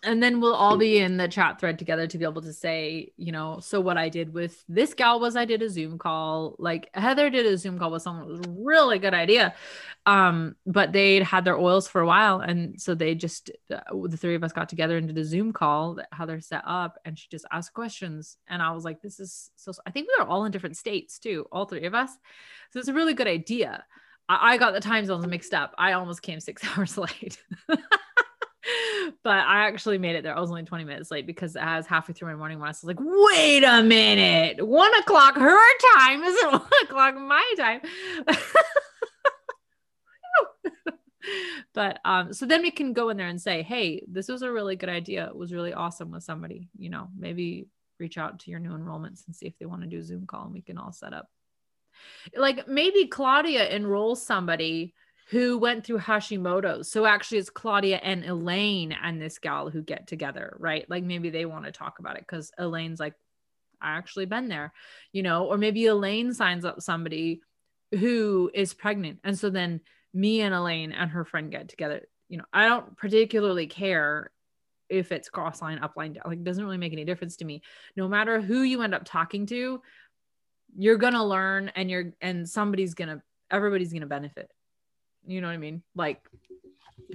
And then we'll all be in the chat thread together to be able to say, you know, so what I did with this gal was I did a Zoom call. Like Heather did a Zoom call with someone. It was a really good idea. Um, but they'd had their oils for a while. And so they just, uh, the three of us got together and did a Zoom call, that- Heather set up. And she just asked questions. And I was like, this is so, I think we were all in different states too, all three of us. So it's a really good idea. I, I got the time zones mixed up. I almost came six hours late. but I actually made it there. I was only 20 minutes late because I was halfway through my morning when I was like, wait a minute, one o'clock her time isn't one o'clock my time. but um, so then we can go in there and say, hey, this was a really good idea. It was really awesome with somebody, you know, maybe reach out to your new enrollments and see if they want to do a Zoom call and we can all set up. Like maybe Claudia enrolls somebody who went through Hashimoto's. So actually, it's Claudia and Elaine and this gal who get together, right? Like maybe they want to talk about it because Elaine's like, I actually been there, you know, or maybe Elaine signs up somebody who is pregnant. And so then me and Elaine and her friend get together. You know, I don't particularly care if it's cross line, up line, down. Like, it doesn't really make any difference to me. No matter who you end up talking to, you're gonna learn, and you're and somebody's gonna, everybody's gonna benefit. You know what I mean? Like,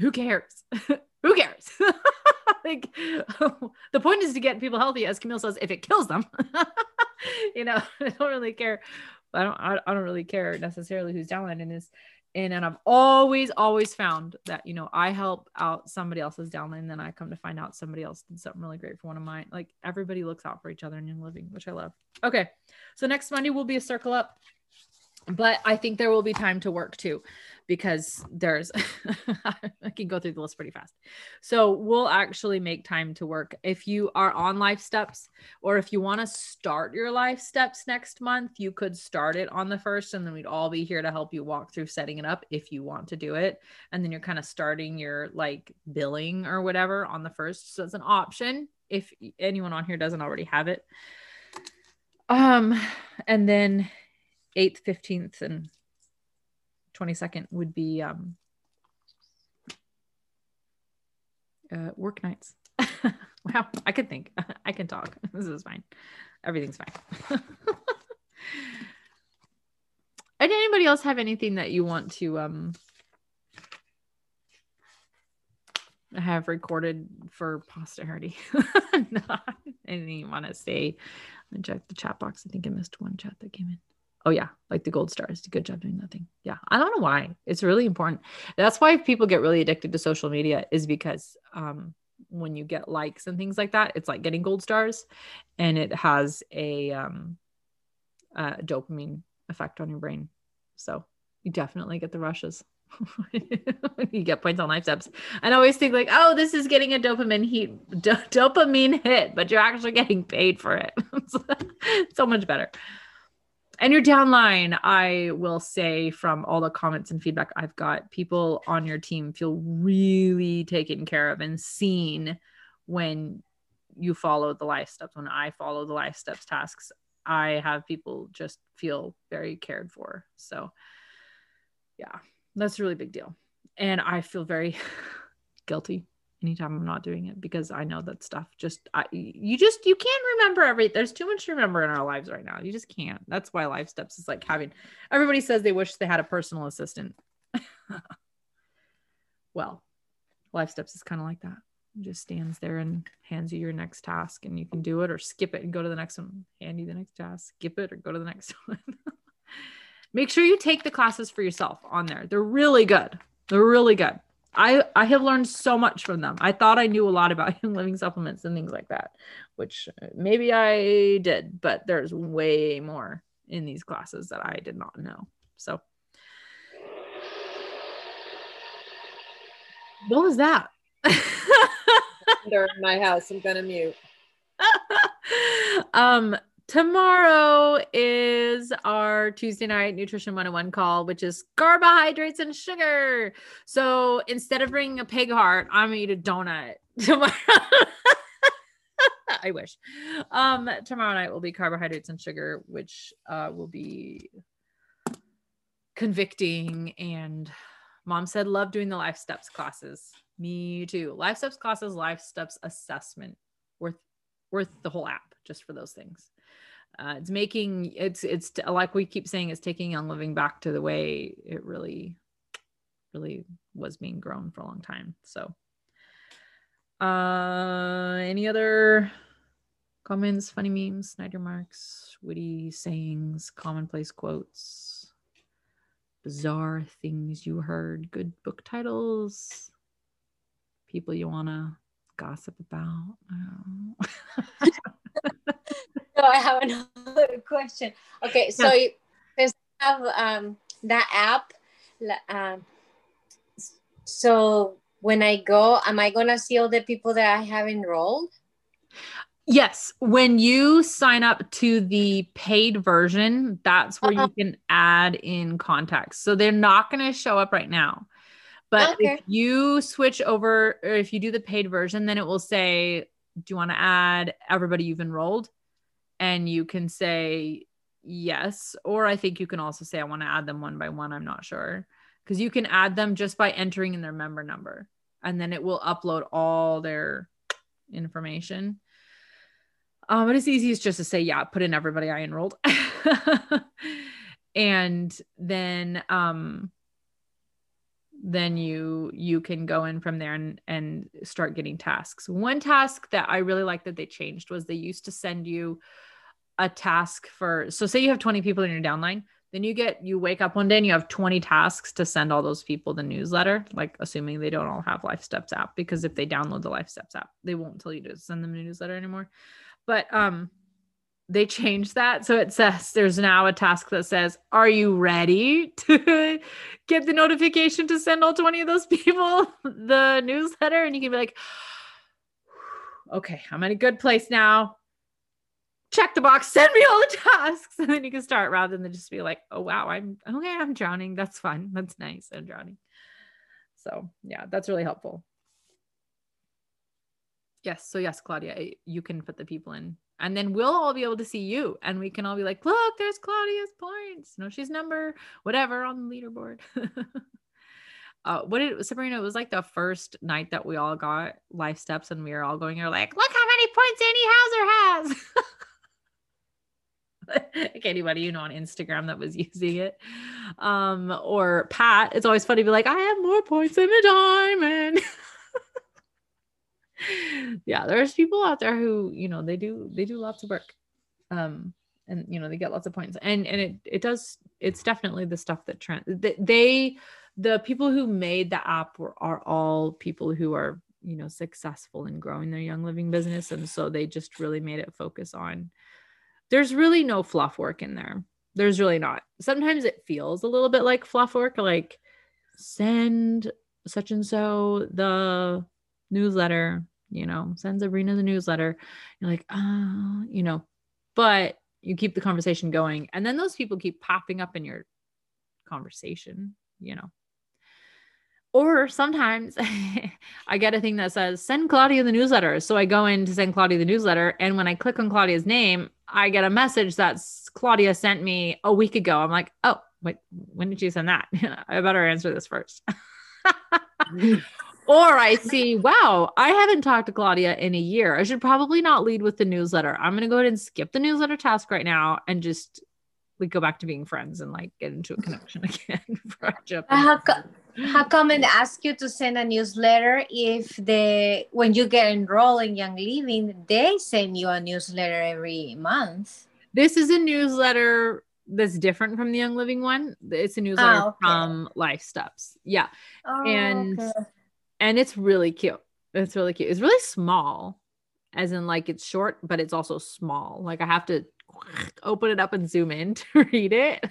who cares? who cares? like, the point is to get people healthy, as Camille says. If it kills them, you know, I don't really care. I don't. I, don't really care necessarily who's downlining this and and I've always always found that you know I help out somebody else's downline, and then I come to find out somebody else did something really great for one of mine. Like everybody looks out for each other in Young Living, which I love. Okay, so next Monday will be a circle up, but I think there will be time to work too because there's I can go through the list pretty fast. So we'll actually make time to work. If you are on life steps or if you want to start your life steps next month, you could start it on the first and then we'd all be here to help you walk through setting it up if you want to do it. And then you're kind of starting your like billing or whatever on the first. So it's an option if anyone on here doesn't already have it. Um and then 8th, 15th and 22nd would be um, uh, work nights. wow, I can think. I can talk. This is fine. Everything's fine. and anybody else have anything that you want to um have recorded for posterity? no, anything you want to say? Let me check the chat box. I think I missed one chat that came in oh yeah like the gold stars good job doing nothing. Yeah i don't know why. It's really important. That's why people get really addicted to social media is because um, when you get likes and things like that it's like getting gold stars and it has a, um, a dopamine effect on your brain. So you definitely get the rushes. You get points on life steps. And I always think like oh this is getting a dopamine heat do- dopamine hit but you're actually getting paid for it. So much better and your downline, I will say from all the comments and feedback I've got, people on your team feel really taken care of and seen when you follow the life steps. When I follow the life steps tasks, I have people just feel very cared for. So, yeah, that's a really big deal. And I feel very guilty anytime I'm not doing it because I know that stuff just I, you just you can't remember every there's too much to remember in our lives right now. You just can't. That's why life steps is like having everybody says they wish they had a personal assistant. well, life steps is kind of like that. It just stands there and hands you your next task and you can do it or skip it and go to the next one. Hand you the next task, skip it or go to the next one. Make sure you take the classes for yourself on there. They're really good. They're really good. I I have learned so much from them. I thought I knew a lot about living supplements and things like that, which uh, maybe I did, but there's way more in these classes that I did not know. So what was that? They're in my house. I'm gonna mute. um Tomorrow is our Tuesday night Nutrition 101 call, which is carbohydrates and sugar. So instead of bringing a pig heart, I'm gonna eat a donut tomorrow. I wish. Um, tomorrow night will be carbohydrates and sugar, which uh, will be convicting. And mom said, love doing the life steps classes. Me too. Life steps classes, life steps assessment, worth worth the whole app just for those things uh, it's making it's it's like we keep saying it's taking young living back to the way it really really was being grown for a long time so uh any other comments funny memes snyder marks witty sayings commonplace quotes bizarre things you heard good book titles people you want to gossip about? so I have another question. Okay, so yeah. you, there's have um, that app. Um, so when I go, am I gonna see all the people that I have enrolled? Yes, when you sign up to the paid version, that's where uh-huh. you can add in contacts. So they're not going to show up right now. But okay. if you switch over or if you do the paid version, then it will say, Do you want to add everybody you've enrolled? And you can say yes. Or I think you can also say, I want to add them one by one. I'm not sure. Because you can add them just by entering in their member number. And then it will upload all their information. Um, but it's easiest just to say, yeah, put in everybody I enrolled. and then um then you you can go in from there and and start getting tasks. One task that I really like that they changed was they used to send you a task for so say you have 20 people in your downline, then you get you wake up one day and you have 20 tasks to send all those people the newsletter, like assuming they don't all have Life Steps app because if they download the Life Steps app, they won't tell you to send them a newsletter anymore. But um they changed that. So it says there's now a task that says are you ready to get the notification to send all 20 of those people the newsletter? And you can be like okay i'm in a good place now check the box send me all the tasks and then you can start rather than just be like oh wow i'm okay i'm drowning that's fun that's nice i'm drowning so yeah that's really helpful Yes. So yes, Claudia, you can put the people in, and then we'll all be able to see you, and we can all be like, "Look, there's Claudia's points. No, she's number whatever on the leaderboard." uh, what did Sabrina? It was like the first night that we all got life steps, and we were all going. You're like, "Look how many points Annie Hauser has." like anybody you know on Instagram that was using it. Um, or Pat, it's always funny to be like, I have more points than a diamond yeah, there's people out there who, you know, they do they do lots of work. Um and you know, they get lots of points. And and it it does it's definitely the stuff that trend they the people who made the app were are all people who are, you know, successful in growing their young living business and so they just really made it focus on there's really no fluff work in there. There's really not. Sometimes it feels a little bit like fluff work like send such and so the newsletter you know, send Sabrina the newsletter. You're like, uh, you know, but you keep the conversation going. And then those people keep popping up in your conversation, you know. Or sometimes I get a thing that says, send Claudia the newsletter. So I go in to send Claudia the newsletter. And when I click on Claudia's name, I get a message that Claudia sent me a week ago. I'm like, oh, wait, when did you send that? I better answer this first. Or I see, wow, I haven't talked to Claudia in a year. I should probably not lead with the newsletter. I'm going to go ahead and skip the newsletter task right now and just we go back to being friends and like get into a connection again. how, co- how come and ask you to send a newsletter if the when you get enrolled in Young Living, they send you a newsletter every month? This is a newsletter that's different from the Young Living one. It's a newsletter oh, okay. from Life Steps. Yeah. Oh, and okay and it's really cute. It's really cute. It's really small, as in like it's short, but it's also small. Like I have to open it up and zoom in to read it.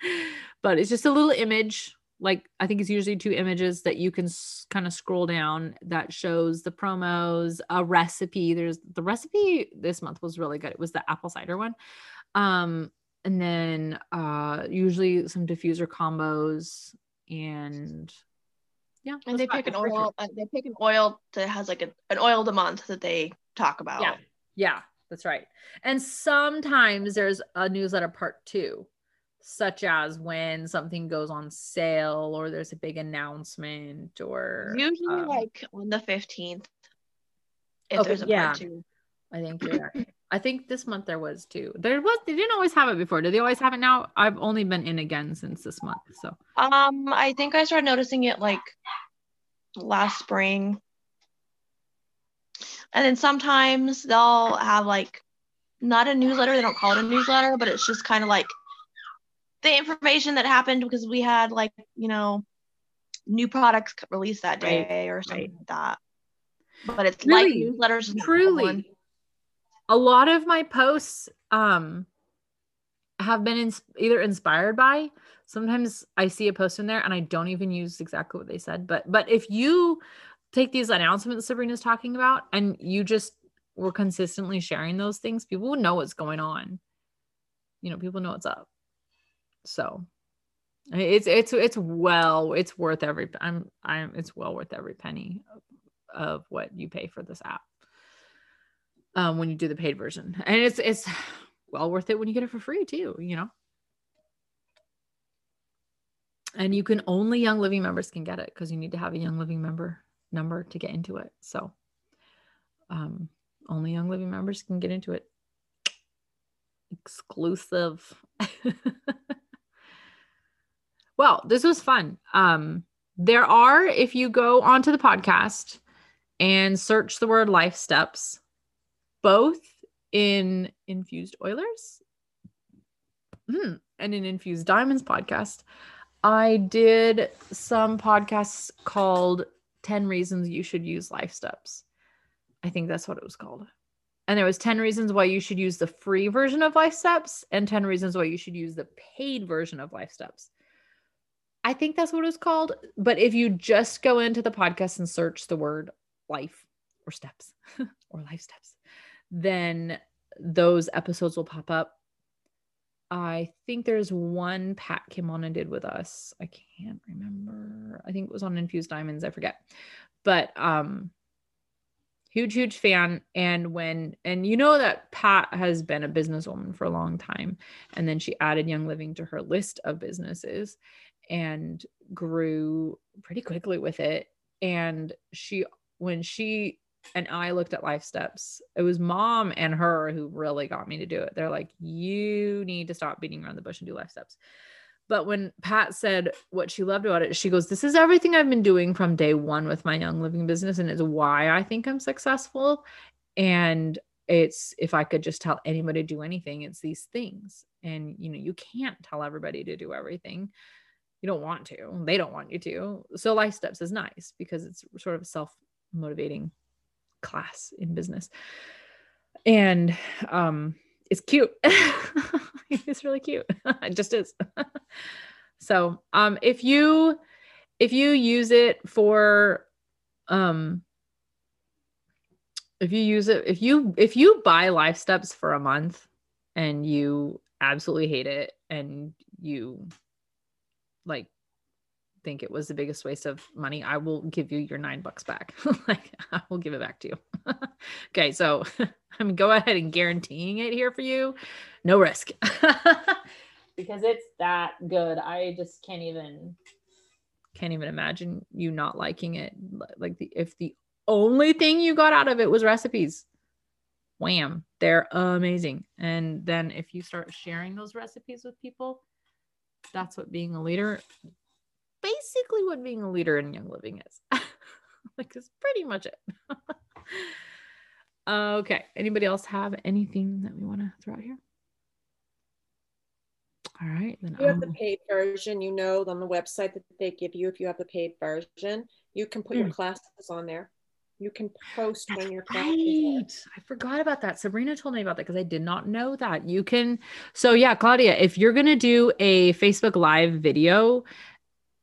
but it's just a little image. Like I think it's usually two images that you can s- kind of scroll down that shows the promos, a recipe. There's the recipe this month was really good. It was the apple cider one. Um, and then uh usually some diffuser combos and yeah and they pick an oil uh, they pick an oil that has like a, an oil a month that they talk about yeah yeah that's right and sometimes there's a newsletter part two such as when something goes on sale or there's a big announcement or usually um, like on the 15th if okay, there's a yeah. part two i think you're I think this month there was too. There was they didn't always have it before. Do they always have it now? I've only been in again since this month. So um I think I started noticing it like last spring. And then sometimes they'll have like not a newsletter, they don't call it a newsletter, but it's just kind of like the information that happened because we had like, you know, new products released that day right. or something right. like that. but it's like Really? newsletters. Truly. a lot of my posts um have been ins- either inspired by sometimes i see a post in there and i don't even use exactly what they said but but if you take these announcements sabrina's talking about and you just were consistently sharing those things people would know what's going on. You know people know what's up. So it's it's it's well it's worth every i'm i'm it's well worth every penny of, what you pay for this app um, when you do the paid version, and it's it's well worth it when you get it for free too. You know, and you can only Young Living members can get it because you need to have a Young Living member number to get into it. So, um, only Young Living members can get into it. Exclusive. well, this was fun. Um, there are if you go onto the podcast and search the word life steps both in Infused Oilers hmm, and in Infused Diamonds podcast. I did some podcasts called 10 Reasons You Should Use Life Steps. I think that's what it was called. And there was 10 reasons why you should use the free version of Life Steps and 10 reasons why you should use the paid version of Life Steps. I think that's what it was called. But if you just go into the podcast and search the word life or steps or life steps, then those episodes will pop up. I think there's one Pat came on and did with us. I can't remember. I think it was on Infused Diamonds. I forget. But um huge, huge fan. And when and you know that Pat has been a businesswoman for a long time. And then she added Young Living to her list of businesses and grew pretty quickly with it. And she when she and I looked at life steps. It was mom and her who really got me to do it. They're like, you need to stop beating around the bush and do life steps. But when Pat said what she loved about it, she goes, This is everything I've been doing from day one with my young living business, and it's why I think I'm successful. And it's if I could just tell anybody to do anything, it's these things. And you know, you can't tell everybody to do everything. You don't want to, they don't want you to. So, life steps is nice because it's sort of self motivating class in business. And um it's cute. It's really cute. It just is. So um if you if you use it for um if you use it if you if you buy life steps for a month and you absolutely hate it and you like think it was the biggest waste of money, I will give you your nine bucks back. like I will give it back to you. okay, so I'm go ahead and guaranteeing it here for you. No risk. because it's that good. I just can't even can't even imagine you not liking it. Like the if the only thing you got out of it was recipes. Wham, they're amazing. And then if you start sharing those recipes with people, that's what being a leader basically what being a leader in young living is like it's pretty much it okay anybody else have anything that we want to throw out here all right then you have the paid version, you know on the website that they give you, if you have the paid version, you can put your Mm. classes on there. You can post That's when your classes are. right. I forgot about that. Sabrina told me about that because I did not know that. You can, so yeah, Claudia, if you're gonna do a Facebook Live video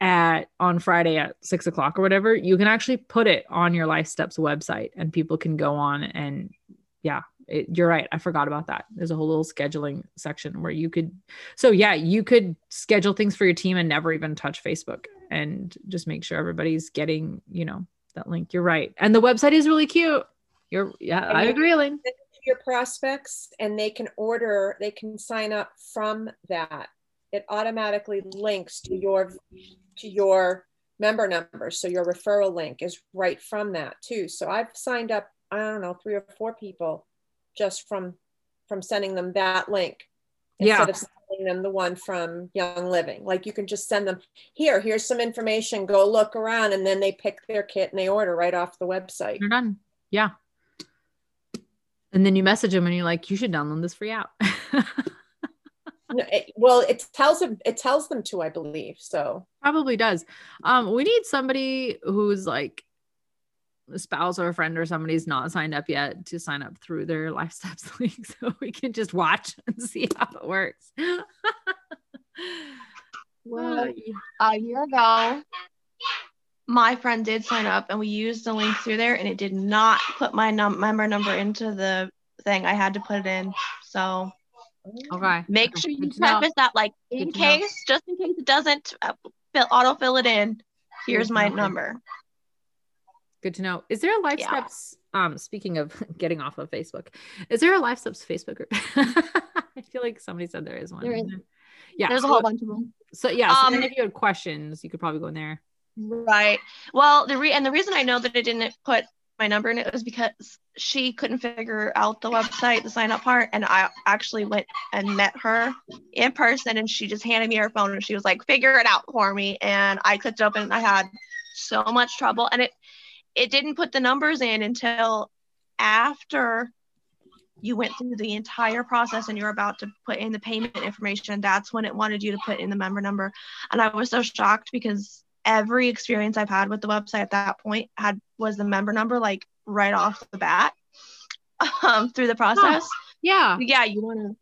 at on Friday at six o'clock or whatever, you can actually put it on your Life Steps website and people can go on and yeah, it, you're right. I forgot about that. There's a whole little scheduling section where you could, so yeah, you could schedule things for your team and never even touch Facebook and just make sure everybody's getting, you know, that link. You're right. And the website is really cute. You're, yeah, And I agree, Elaine. Send it to your prospects and they can order, they can sign up from that. It automatically links to your to your member number. So your referral link is right from that too. So I've signed up, I don't know, three or four people just from from sending them that link Yeah. instead of sending them the one from Young Living. Like you can just send them here, here's some information, go look around, and then they pick their kit and they order right off the website. You're done. Yeah. And then you message them and you're like, you should download this free app. No, it- well, it tells them it tells them to, I believe. So Probably does. Um, we need somebody who's like a spouse or a friend or somebody's not signed up yet to sign up through their life steps link so we can just watch and see how it works Well, a year ago, my friend did sign up and we used the link through there and it did not put my num- member number into the thing. I had to put it in. So okay make sure you Good to know. preface that, like, in Good know. case, just in case it doesn't uh, fill, auto fill it in, here's my to number. good to know is there a life Yeah. steps um speaking of getting off of facebook is there a life steps facebook group i feel like somebody said there is one There is. yeah There's a whole bunch of them. so yeah so Um, if you had questions you could probably go in there Right. Well, the re- and the reason I know that it didn't put my number and it was because she couldn't figure out the website, the sign up part, and I actually went and met her in person, and she just handed me her phone, and she was like, "Figure it out for me," and I clicked open, and I had so much trouble, and it it didn't put the numbers in until after you went through the entire process and you're about to put in the payment information. That's when it wanted you to put in the member number and i was so shocked because every experience i've had with the website at that point had was the member number like right off the bat um, through the process. Yeah. Yeah you want to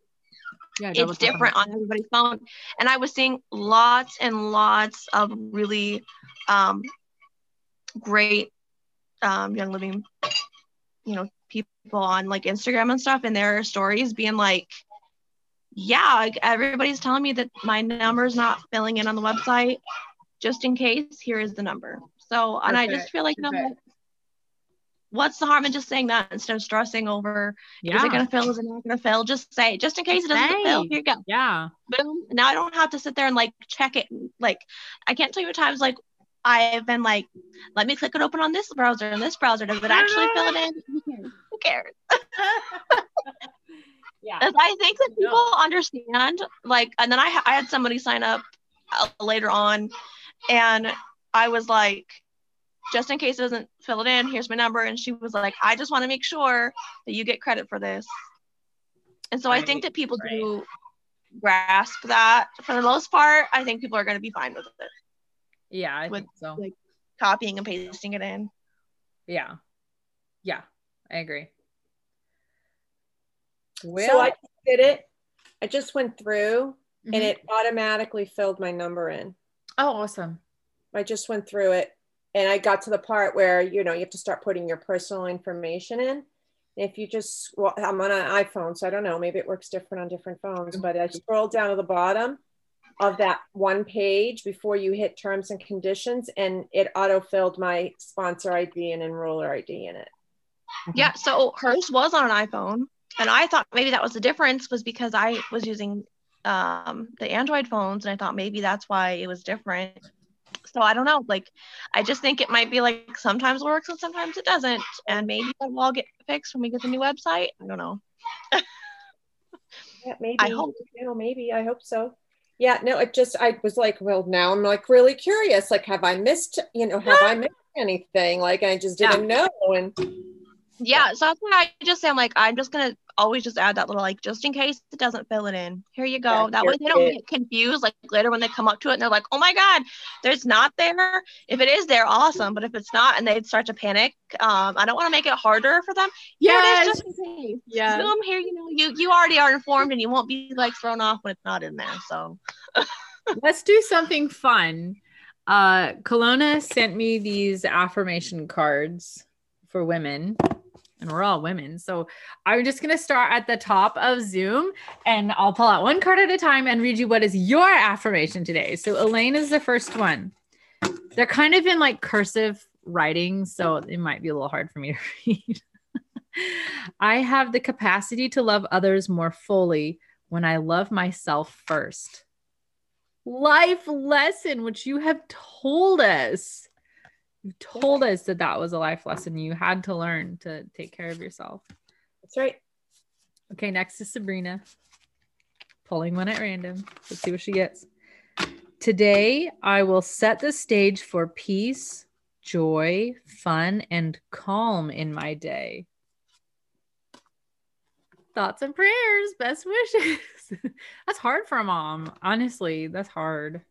yeah it's different on everybody's phone. And i was seeing lots and lots of really um, great um, young living you know people on like instagram and stuff and their stories being like yeah like everybody's telling me that my number's not filling in on the website just in case here is the number so and i just feel like you know what's the harm in just saying that instead of stressing over yeah is it going to fill is it not going to fill just say just in case it doesn't Say. fill here you go yeah boom. Now I don't have to sit there and like check it. Like I can't tell you what times like I've been like, let me click it open on this browser and this browser. Does it actually fill it in? Who cares? Yeah I think that No. people understand, like, and then I, I had somebody sign up uh, later on, and I was like, just in case it doesn't fill it in, here's my number. And she was like, I just want to make sure that you get credit for this. And so I think that people right. do grasp that for the most part. I think people are going to be fine with it, yeah i with, think so like, copying and pasting it in. yeah yeah i agree so I did it. I just went through Mhm. and it automatically filled my number in. Oh awesome I just went through it and I got to the part where, you know, you have to start putting your personal information in. If you just, well, I'm on an iPhone, so I don't know, maybe it works different on different phones, but I scrolled down to the bottom of that one page before you hit terms and conditions and it auto filled my sponsor ID and enroller ID in it. Mm-hmm. Yeah. So hers was on an iPhone, and I thought maybe that was the difference was because I was using um, the Android phones, and I thought maybe that's why it was different. So I don't know. Like, I just think it might be like sometimes it works and sometimes it doesn't, and maybe that will all get fixed when we get the new website. I don't know. Yeah, maybe. I hope. Know, maybe. I hope so. Yeah, no, it just, I was like, well, now I'm like really curious. Like, have I missed, you know, have I missed anything? Like, I just didn't know. And Yeah. So that's why I just say I'm like I'm just gonna always just add that little like just in case it doesn't fill it in. Here you go. Yeah, that way they don't it- get confused like later when they come up to it and they're like, oh my god, there's not there. If it is there, awesome. But if it's not and they start to panic, um, I don't want to make it harder for them. yeah it Yes. is, just in case. yeah Zoom here, you know, you you already are informed and you won't be like thrown off when it's not in there. So let's do something fun. Uh, Kelowna sent me these affirmation cards for women, and we're all women. So I'm just gonna start at the top of Zoom, and I'll pull out one card at a time and read you what is your affirmation today. So Elaine is the first one. They're kind of in like cursive writing, so it might be a little hard for me to read. I have the capacity to love others more fully when I love myself first life lesson, which you have told us. You told us that that was a life lesson you had to learn to take care of yourself. that's right. Okay, next is Sabrina. Pulling one at random. Let's see what she gets. Today, I will set the stage for peace, joy, fun, and calm in my day. Thoughts and prayers, best wishes. that's hard for a mom. Honestly, that's hard.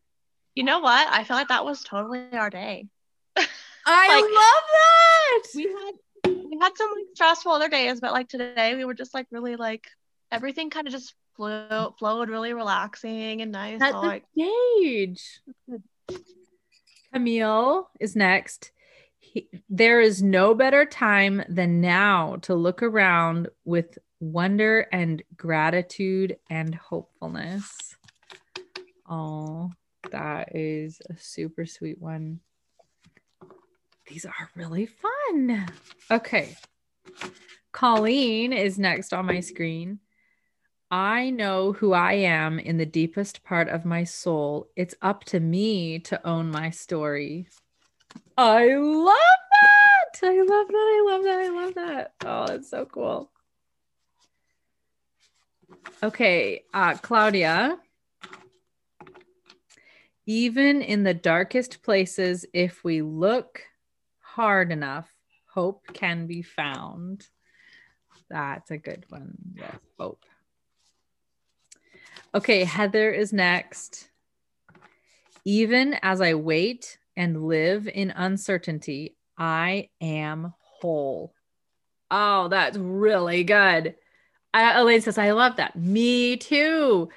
you know what? I feel like that was totally our day. I Like- love that. we had we had some like stressful other days, but like today we were just like really like everything kind of just flew flowed really relaxing and nice. The like stage. Camille is next. He, there is no better time than now to look around with wonder and gratitude and hopefulness. Oh, that is a super sweet one. These are really fun. Okay. Colleen is next on my screen. I know who I am in the deepest part of my soul. It's up to me to own my story. I love that. I love that. I love that. I love that. Oh, it's so cool. Okay, uh, Claudia. Even in the darkest places, if we look hard enough, hope can be found. That's a good one. Yes, hope. Okay, Heather is next. Even as I wait and live in uncertainty, I am whole. Oh, that's really good. I, Elaine says, I love that. Me too.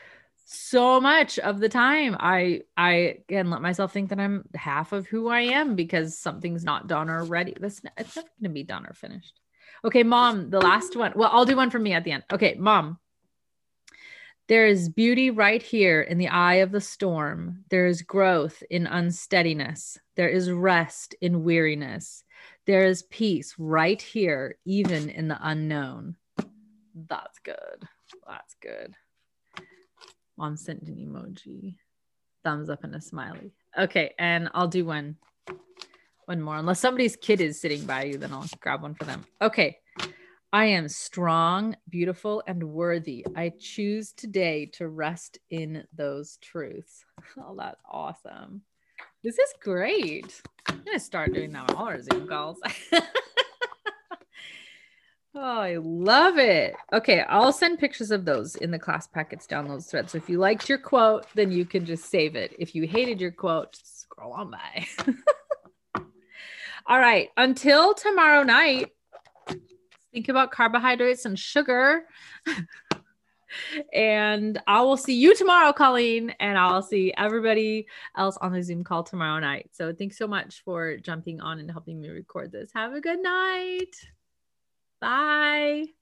So much of the time, I I can let myself think that I'm half of who I am because something's not done or ready. That's it's never going to be done or finished. Okay, mom, the last one. Well, I'll do one for me at the end. Okay, mom. There is beauty right here in the eye of the storm. There is growth in unsteadiness. There is rest in weariness. There is peace right here, even in the unknown. That's good. That's good. Mom sent an emoji, thumbs up and a smiley. Okay, and I'll do one, one more. Unless somebody's kid is sitting by you, then I'll grab one for them. Okay. I am strong, beautiful, and worthy. I choose today to rest in those truths. Oh, that's awesome. This is great. I'm to start doing that on all our Zoom calls. oh, I love it. Okay, I'll send pictures of those in the class packets downloads thread. So if you liked your quote, then you can just save it. If you hated your quote, scroll on by. all right, until tomorrow night think about carbohydrates and sugar. and I will see you tomorrow, Colleen, and I'll see everybody else on the Zoom call tomorrow night. So thanks so much for jumping on and helping me record this. Have a good night. Bye.